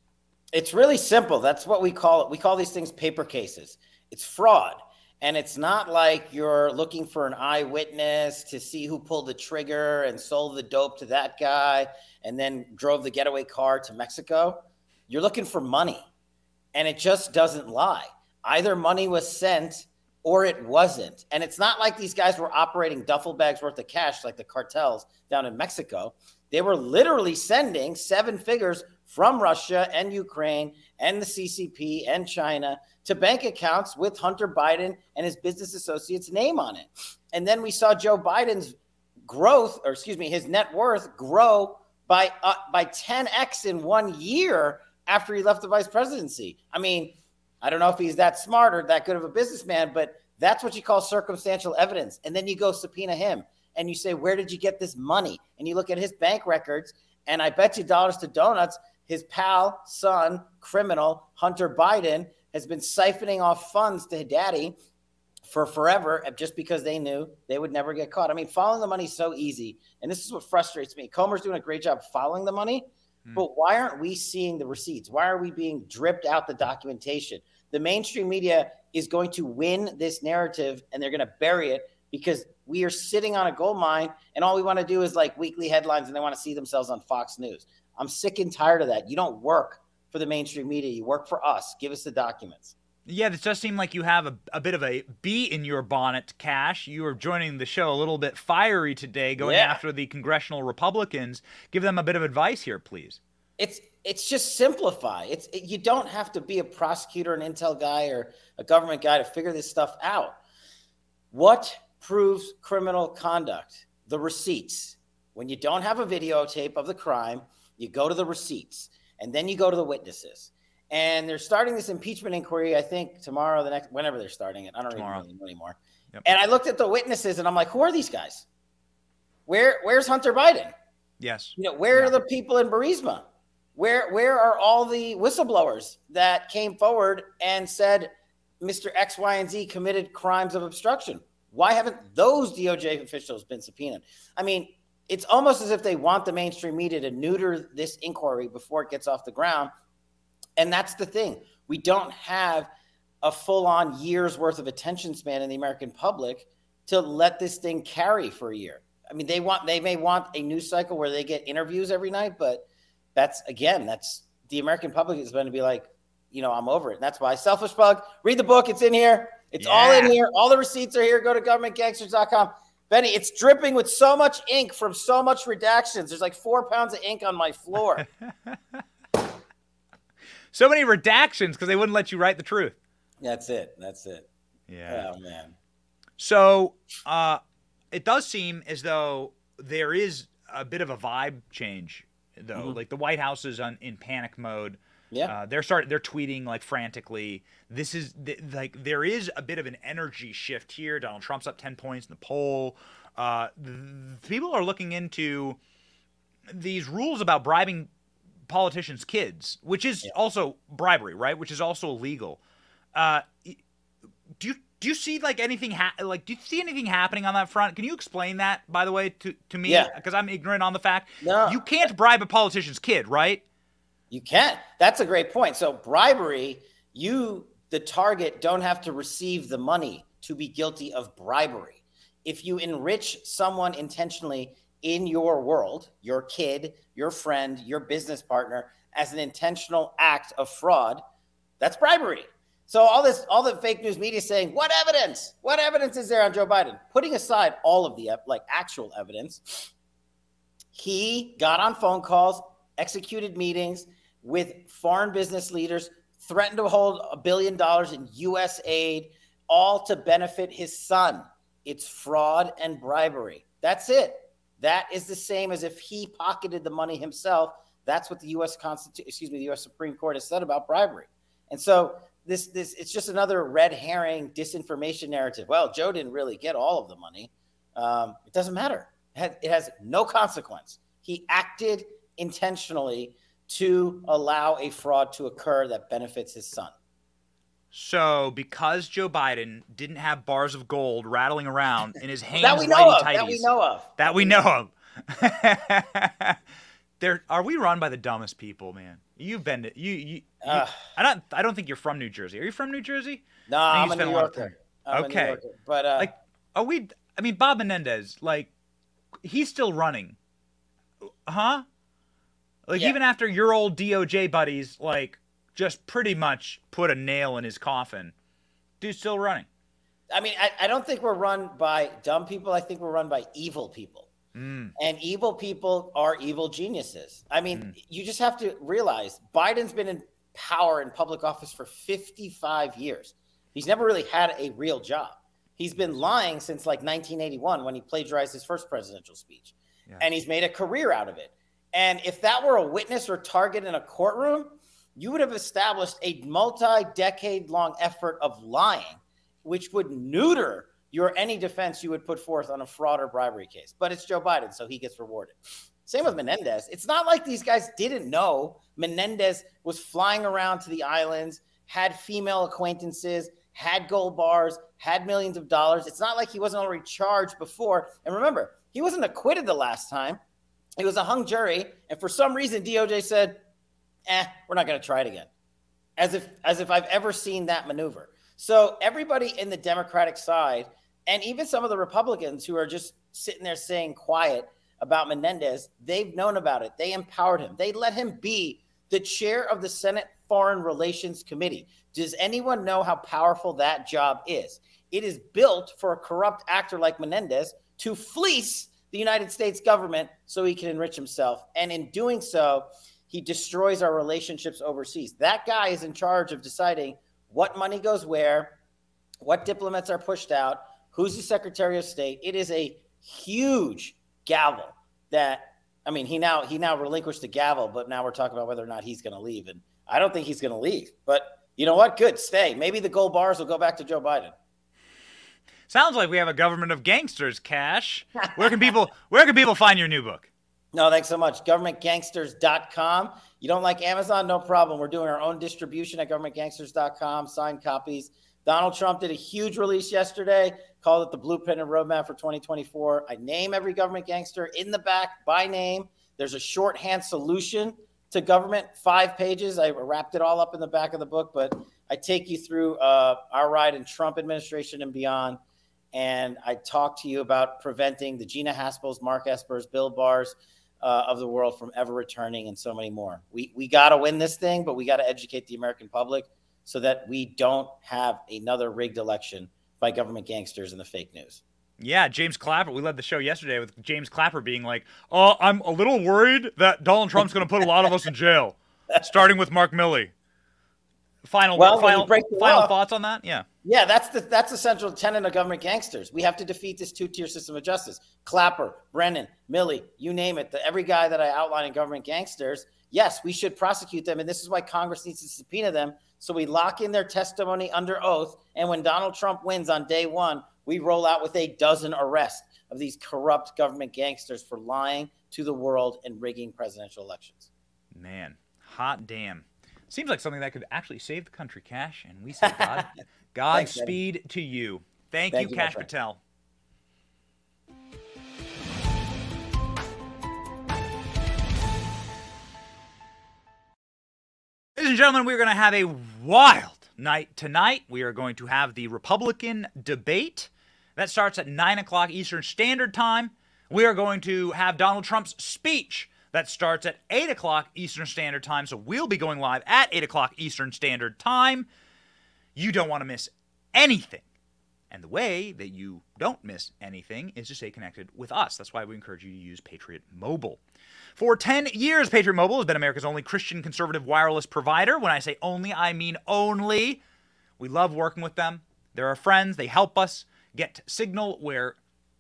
It's really simple. That's what we call it. We call these things paper cases. It's fraud. And it's not like you're looking for an eyewitness to see who pulled the trigger and sold the dope to that guy and then drove the getaway car to Mexico. You're looking for money. And it just doesn't lie. Either money was sent or it wasn't. And it's not like these guys were operating duffel bags worth of cash like the cartels down in Mexico. They were literally sending seven figures from Russia and Ukraine and the CCP and China to bank accounts with Hunter Biden and his business associates' name on it. And then we saw Joe Biden's growth, or excuse me, his net worth grow by uh, by 10x in one year after he left the vice presidency. I mean, I don't know if he's that smart or that good of a businessman, but that's what you call circumstantial evidence. And then you go subpoena him and you say, Where did you get this money? And you look at his bank records, and I bet you dollars to donuts, his pal, son, criminal, Hunter Biden, has been siphoning off funds to daddy for forever just because they knew they would never get caught. I mean, following the money is so easy. And this is what frustrates me. Comer's doing a great job following the money, mm. but why aren't we seeing the receipts? Why are we being dripped out the documentation? The mainstream media is going to win this narrative and they're going to bury it because we are sitting on a gold mine and all we want to do is like weekly headlines and they want to see themselves on Fox News. I'm sick and tired of that. You don't work for the mainstream media, you work for us. Give us the documents. Yeah, this does seem like you have a, a bit of a bee in your bonnet, Kash. You are joining the show a little bit fiery today, going Yeah. after the congressional Republicans. Give them a bit of advice here, please. it's it's just simplify. It's it, you don't have to be a prosecutor, an intel guy, or a government guy to figure this stuff out. What proves criminal conduct? The receipts. When you don't have a videotape of the crime, you go to the receipts, and then you go to the witnesses. And they're starting this impeachment inquiry. I think tomorrow, the next, whenever they're starting it, I don't Tomorrow. even know anymore. Yep. And I looked at the witnesses, and I'm like, who are these guys? Where Where's Hunter Biden? Yes. You know, where are the people in Burisma? Where where are all the whistleblowers that came forward and said Mr. X, Y, and Z committed crimes of obstruction? Why haven't those DOJ officials been subpoenaed? I mean, it's almost as if they want the mainstream media to neuter this inquiry before it gets off the ground. And that's the thing. We don't have a full on year's worth of attention span in the American public to let this thing carry for a year. I mean, they want they may want a news cycle where they get interviews every night, but that's again, that's the American public is going to be like, you know, I'm over it. And that's why selfish bug, read the book, it's in here. It's all in here. All the receipts are here. Go to governmentgangsters.com. Benny, it's dripping with so much ink from so much redactions. There's like four pounds of ink on my floor. [LAUGHS] So many redactions because they wouldn't let you write the truth. that's it. That's it. Yeah. Oh man. So uh, it does seem as though there is a bit of a vibe change, though. Mhm. Like the White House is on, in panic mode. Yeah. Uh, they're start they're tweeting like frantically. This is th- like there is a bit of an energy shift here. Donald Trump's up ten points in the poll. Uh, th- people are looking into these rules about bribing politicians' kids, which is also bribery, right? Which is also illegal. Uh, do you do you see like anything ha- like do you see anything happening on that front? Can you explain that by the way to to me Yeah. because I'm ignorant on the fact. No. You can't bribe a politician's kid, right? You can't. That's a great point. So bribery, you the target don't have to receive the money to be guilty of bribery. If you enrich someone intentionally in your world, your kid, your friend, your business partner as an intentional act of fraud, that's bribery. So all this all the fake news media saying, "What evidence? What evidence is there on Joe Biden?" Putting aside all of the like actual evidence, he got on phone calls, executed meetings with foreign business leaders, threatened to hold a billion dollars in US aid, all to benefit his son. It's fraud and bribery. That's it. That is the same as if he pocketed the money himself. That's what the US Constitution, excuse me, the US Supreme Court has said about bribery. And so this this it's just another red herring disinformation narrative. Well, Joe didn't really get all of the money. Um, it doesn't matter. It has, it has no consequence. He acted intentionally to allow a fraud to occur that benefits his son. So because Joe Biden didn't have bars of gold rattling around in his hands, [LAUGHS] that we know of. That we know of. That we know of. there are we run by the dumbest people, man. You've been to you. you, you I don't. I don't think you're from New Jersey. Are you from New Jersey? No, I'm a New Yorker. I'm a New okay, Yorker. But uh, like, are we? I mean, Bob Menendez, like, he's still running, huh? Like, Yeah. even after your old DOJ buddies, like, just pretty much put a nail in his coffin, dude's still running. I mean, I, I don't think we're run by dumb people. I think we're run by evil people. Mm. And evil people are evil geniuses. I mean, Mm. you just have to realize Biden's been in power in public office for 55 years. He's never really had a real job. He's been lying since like 1981 when he plagiarized his first presidential speech. And he's made a career out of it. And if that were a witness or target in a courtroom, you would have established a multi decade long effort of lying, which would neuter your any defense you would put forth on a fraud or bribery case. But it's Joe Biden, so he gets rewarded. Same with Menendez. It's not like these guys didn't know Menendez was flying around to the islands, had female acquaintances, had gold bars, had millions of dollars. It's not like he wasn't already charged before. And remember, he wasn't acquitted the last time. It was a hung jury, and for some reason DOJ said, "Eh, we're not going to try it again." As if as if I've ever seen that maneuver. So everybody in the Democratic side and even some of the Republicans who are just sitting there saying quiet about Menendez, they've known about it. They empowered him. They let him be the chair of the Senate Foreign Relations Committee. Does anyone know how powerful that job is? It is built for a corrupt actor like Menendez to fleece the United States government so he can enrich himself. And in doing so, he destroys our relationships overseas. That guy is in charge of deciding what money goes where, what diplomats are pushed out, who's the Secretary of State. It is a huge gavel that I mean, he now he now relinquished the gavel, but now we're talking about whether or not he's going to leave, and I don't think he's going to leave. But you know what? Good, stay. Maybe the gold bars will go back to Joe Biden. Sounds like we have a government of gangsters, Kash. Where can people [LAUGHS] where can people find your new book? No, thanks so much. Governmentgangsters.com. You don't like Amazon? No problem. We're doing our own distribution at governmentgangsters.com, signed copies. Donald Trump did a huge release yesterday, called it the blueprint and roadmap for 2024. I name every government gangster in the back by name. There's a shorthand solution to government, five pages. I wrapped it all up in the back of the book, but I take you through uh, our ride in Trump administration and beyond. And I talk to you about preventing the Gina Haspels, Mark Espers, Bill Barrs uh, of the world from ever returning and so many more. We, we got to win this thing, but we got to educate the American public so that we don't have another rigged election by government gangsters and the fake news. Yeah, James Clapper. We led the show yesterday with James Clapper being like, "Oh, I'm a little worried that Donald Trump's going to put a lot of us in jail, [LAUGHS] starting with Mark Milley." Final, well, final, final law, thoughts on that? Yeah. Yeah, that's the that's the central tenet of government gangsters. We have to defeat this two-tier system of justice. Clapper, Brennan, Milley, you name it. The, every guy that I outline in government gangsters, yes, we should prosecute them, and this is why Congress needs to subpoena them so we lock in their testimony under oath. And when Donald Trump wins on day one, we roll out with a dozen arrests of these corrupt government gangsters for lying to the world and rigging presidential elections. Man, hot damn. Seems like something that could actually save the country, Kash. And we say God, [LAUGHS] Godspeed to you. Thank, Thank you, you, Kash Patel. Ladies and gentlemen, we're going to have a wild night tonight. We are going to have the Republican debate. That starts at 9 o'clock Eastern Standard Time. We are going to have Donald Trump's speech. That starts at 8 o'clock Eastern Standard Time. So we'll be going live at 8 o'clock Eastern Standard Time. You don't want to miss anything. And the way that you don't miss anything is to stay connected with us. That's why we encourage you to use Patriot Mobile. For 10 years, Patriot Mobile has been America's only Christian conservative wireless provider. When I say only, I mean only. We love working with them. They're our friends. They help us get signal where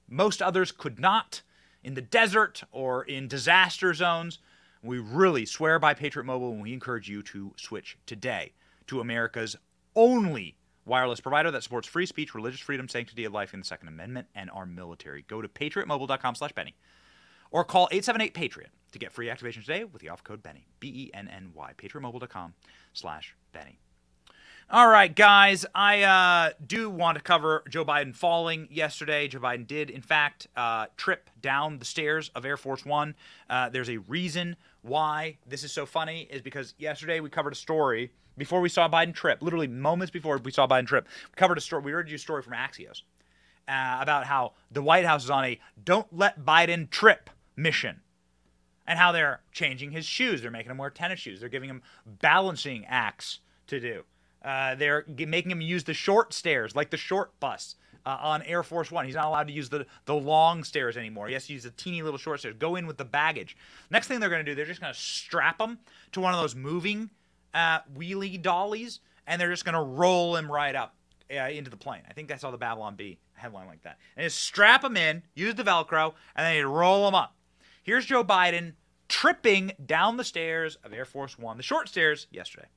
most others could not in the desert or in disaster zones. We really swear by Patriot Mobile and we encourage you to switch today to America's only wireless provider that supports free speech, religious freedom, sanctity of life, and the Second Amendment, and our military. Go to patriotmobile.com slash Benny or call 878-PATRIOT to get free activation today with the offer code Benny, B-E-N-N-Y, patriotmobile.com slash Benny. All right, guys, I uh, do want to cover Joe Biden falling yesterday. Joe Biden did, in fact, uh, trip down the stairs of Air Force One. Uh, there's a reason why this is so funny, is because yesterday we covered a story before we saw Biden trip, literally moments before we saw Biden trip. We covered a story, we heard you a story from Axios uh, about how the White House is on a don't let Biden trip mission and how they're changing his shoes. They're making him wear tennis shoes. They're giving him balancing acts to do. Uh, they're g- making him use the short stairs, like the short bus uh, on Air Force One. He's not allowed to use the, the long stairs anymore. He has to use the teeny little short stairs. Go in with the baggage. Next thing they're going to do, they're just going to strap him to one of those moving uh, wheelie dollies, and they're just to roll him right up uh, into the plane. I think I saw the Babylon Bee headline like that. And just strap him in, use the Velcro, and then you roll him up. Here's Joe Biden tripping down the stairs of Air Force One, the short stairs, yesterday.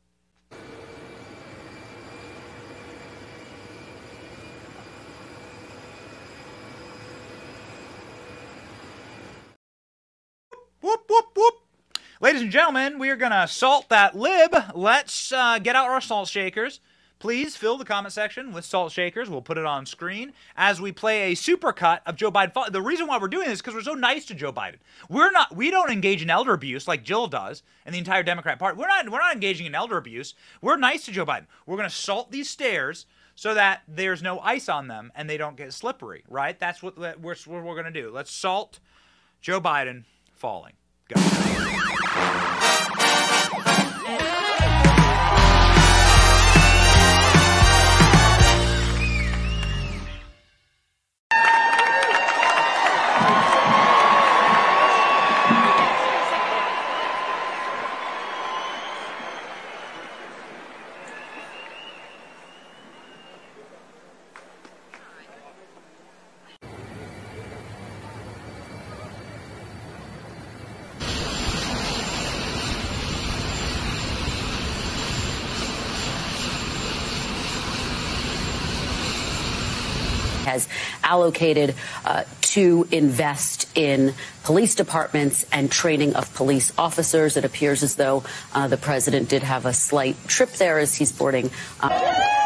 Ladies and gentlemen, we are going to salt that lib. Let's uh, get out our salt shakers. Please fill the comment section with salt shakers. We'll put it on screen as we play a supercut of Joe Biden. Falling. The reason why we're doing this is because we're so nice to Joe Biden. We're not. We don't engage in elder abuse like Jill does and the entire Democrat Party. We're not. We're not engaging in elder abuse. We're nice to Joe Biden. We're going to salt these stairs so that there's no ice on them and they don't get slippery. Right? That's what we're, what we're going to do. Let's salt Joe Biden falling. Go. Allocated uh, to invest in police departments and training of police officers. It appears as though uh, the president did have a slight trip there as he's boarding. Uh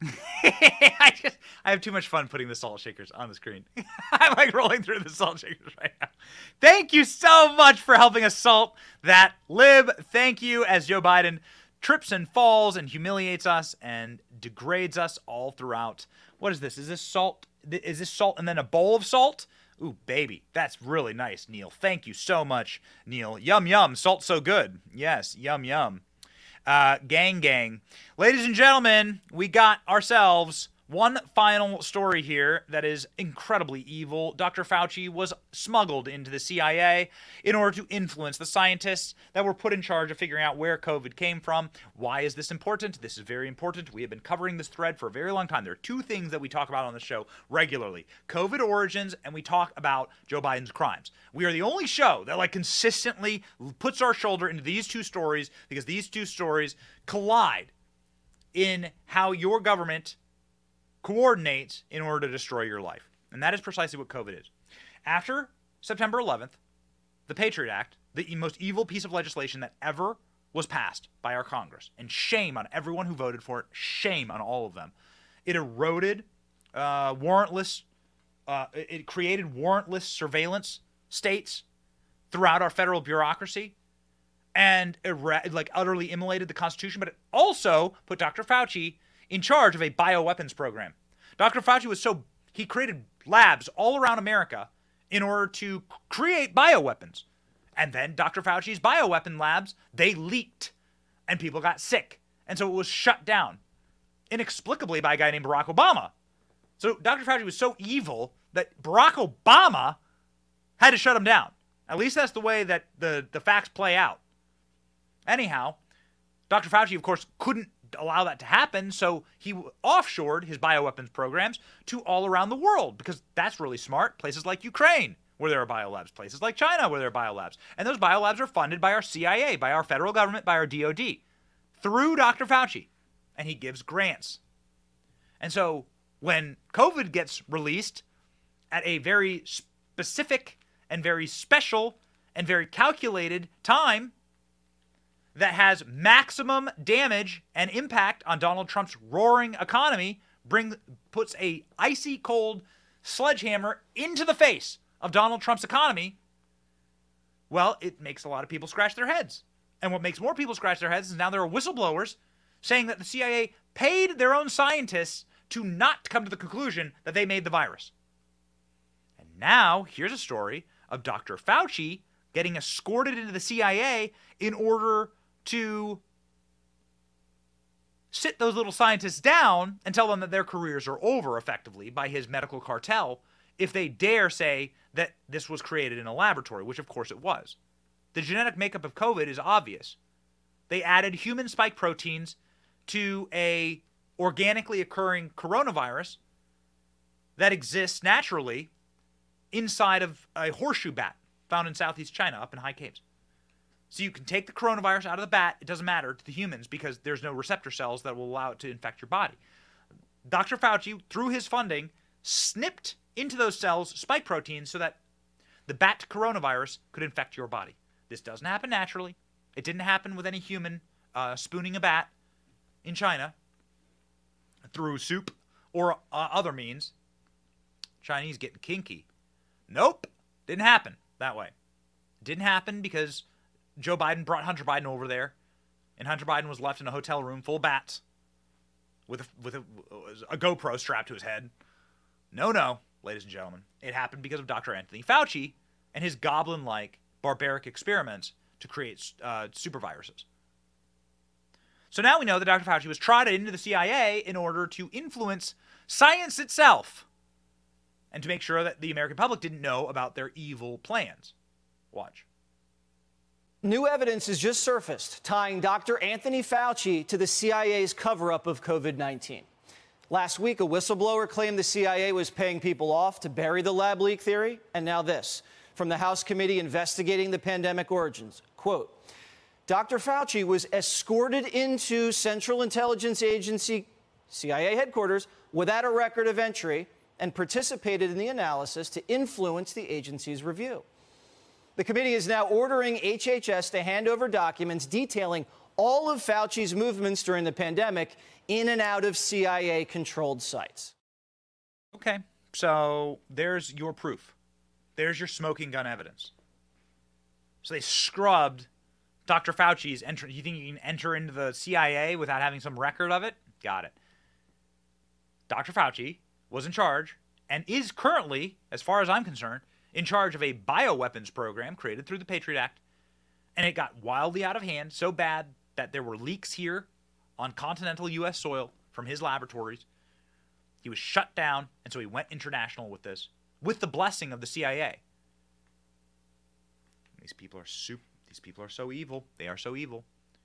[LAUGHS] I just I have too much fun putting the salt shakers on the screen. [LAUGHS] I'm like rolling through the salt shakers right now. Thank you so much for helping us salt that lib. Thank you as Joe Biden trips and falls and humiliates us and degrades us all throughout. What is this? Is this salt? Is this salt and then a bowl of salt? Ooh, baby, that's really nice, Neil. Thank you so much, Neil. Yum yum, salt so good. Yes, yum yum. Uh, gang, gang. Ladies and gentlemen, we got ourselves one final story here that is incredibly evil. Dr. Fauci was smuggled into the CIA in order to influence the scientists that were put in charge of figuring out where COVID came from. Why is this important? This is very important. We have been covering this thread for a very long time. There are two things that we talk about on the show regularly COVID origins, and we talk about Joe Biden's crimes. We are the only show that like consistently puts our shoulder into these two stories because these two stories collide in how your government coordinates in order to destroy your life. And that is precisely what COVID is. After September 11th, the Patriot Act, the most evil piece of legislation that ever was passed by our Congress, and shame on everyone who voted for it, shame on all of them. It eroded uh, warrantless, uh, it created warrantless surveillance states throughout our federal bureaucracy and like utterly immolated the Constitution, but it also put Dr. Fauci in charge of a bioweapons program. Dr. Fauci was so, he created labs all around America in order to create bioweapons. And then Dr. Fauci's bioweapon labs, they leaked and people got sick. And so it was shut down inexplicably by a guy named Barack Obama. So Dr. Fauci was so evil that Barack Obama had to shut him down. At least that's the way that the, the facts play out. Anyhow, Dr. Fauci, of course, couldn't allow that to happen. So he offshored his bioweapons programs to all around the world because that's really smart. Places like Ukraine, where there are biolabs, places like China, where there are biolabs. And those biolabs are funded by our CIA, by our federal government, by our DoD, through Dr. Fauci. And he gives grants. And so when COVID gets released at a very specific and very special and very calculated time, that has maximum damage and impact on Donald Trump's roaring economy bring puts a icy cold sledgehammer into the face of Donald Trump's economy, well, it makes a lot of people scratch their heads. And what makes more people scratch their heads is now there are whistleblowers saying that the CIA paid their own scientists to not come to the conclusion that they made the virus. And now here's a story of Dr. Fauci getting escorted into the CIA in order to sit those little scientists down and tell them that their careers are over effectively by his medical cartel if they dare say that this was created in a laboratory, which of course it was. The genetic makeup of COVID is obvious. They added human spike proteins to a organically occurring coronavirus that exists naturally inside of a horseshoe bat found in southeast China up in high caves. So you can take the coronavirus out of the bat. It doesn't matter to the humans because there's no receptor cells that will allow it to infect your body. Dr. Fauci, through his funding, snipped into those cells spike proteins so that the bat coronavirus could infect your body. This doesn't happen naturally. It didn't happen with any human uh, spooning a bat in China through soup or uh, other means. Chinese getting kinky. Nope, didn't happen that way. Didn't happen because Joe Biden brought Hunter Biden over there, and Hunter Biden was left in a hotel room full of bats with a, with a, a GoPro strapped to his head. No, no, ladies and gentlemen. It happened because of Dr. Anthony Fauci and his goblin like barbaric experiments to create uh, super viruses. So now we know that Dr. Fauci was trotted into the CIA in order to influence science itself and to make sure that the American public didn't know about their evil plans. Watch. New evidence has just surfaced tying Dr. Anthony Fauci to the CIA's cover up of COVID 19. Last week, a whistleblower claimed the CIA was paying people off to bury the lab leak theory. And now, this from the House committee investigating the pandemic origins. Quote, Dr. Fauci was escorted into Central Intelligence Agency, CIA headquarters, without a record of entry and participated in the analysis to influence the agency's review. The committee is now ordering HHS to hand over documents detailing all of Fauci's movements during the pandemic in and out of CIA controlled sites. Okay, so there's your proof. There's your smoking gun evidence. So they scrubbed Dr. Fauci's entry. You think you can enter into the CIA without having some record of it? Got it. Dr. Fauci was in charge and is currently, as far as I'm concerned, in charge of a bioweapons program created through the Patriot Act. And it got wildly out of hand, so bad that there were leaks here on continental U.S. soil from his laboratories. He was shut down, and so he went international with this, with the blessing of the CIA. These people are super. These people are so evil. They are so evil.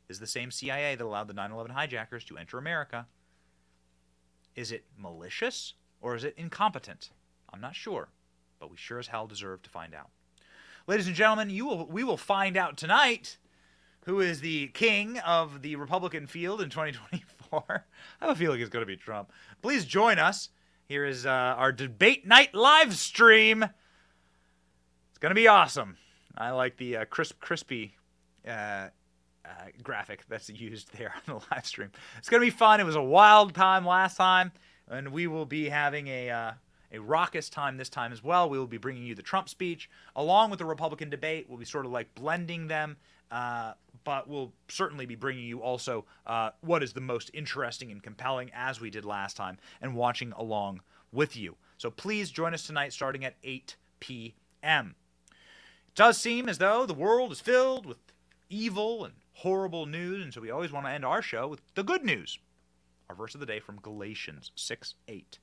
Is the same CIA that allowed the 9/11 hijackers to enter America. Is it malicious or is it incompetent? I'm not sure, but we sure as hell deserve to find out. Ladies and gentlemen, you will we will find out tonight who is the king of the Republican field in 2024. [LAUGHS] I have a feeling it's going to be Trump. Please join us. Here is uh, our debate night live stream. It's going to be awesome. I like the uh, crisp, crispy uh, uh, graphic that's used there on the [LAUGHS] live stream. It's going to be fun. It was a wild time last time, and we will be having a uh, a raucous time this time as well. We will be bringing you the Trump speech along with the Republican debate. We'll be sort of like blending them, uh, but we'll certainly be bringing you also uh, what is the most interesting and compelling as we did last time and watching along with you. So please join us tonight starting at 8 p.m. It does seem as though the world is filled with evil and horrible news, and so we always want to end our show with the good news. Our verse of the day from Galatians 6 8.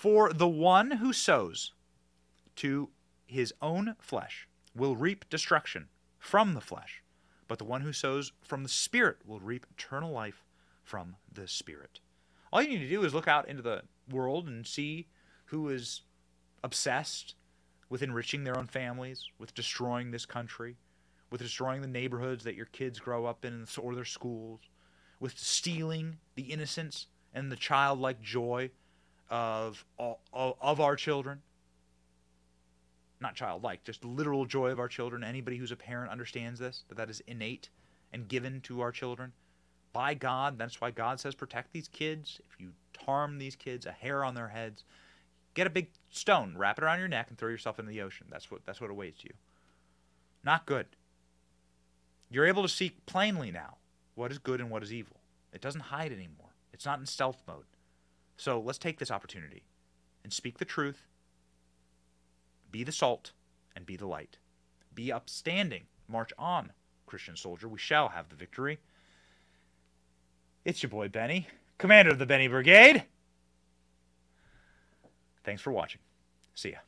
For the one who sows to his own flesh will reap destruction from the flesh, but the one who sows from the Spirit will reap eternal life from the Spirit. All you need to do is look out into the world and see who is obsessed with enriching their own families, with destroying this country, with destroying the neighborhoods that your kids grow up in or their schools, with stealing the innocence and the childlike joy of of our children. Not childlike, just literal joy of our children. Anybody who's a parent understands this, that that is innate and given to our children by God. That's why God says protect these kids. If you harm these kids, a hair on their heads, Get a big stone, wrap it around your neck, and throw yourself into the ocean. That's what that's what awaits you. Not good. You're able to see plainly now what is good and what is evil. It doesn't hide anymore. It's not in stealth mode. So let's take this opportunity and speak the truth. Be the salt and be the light. Be upstanding. March on, Christian soldier. We shall have the victory. It's your boy Benny, commander of the Benny Brigade. Thanks for watching. See ya.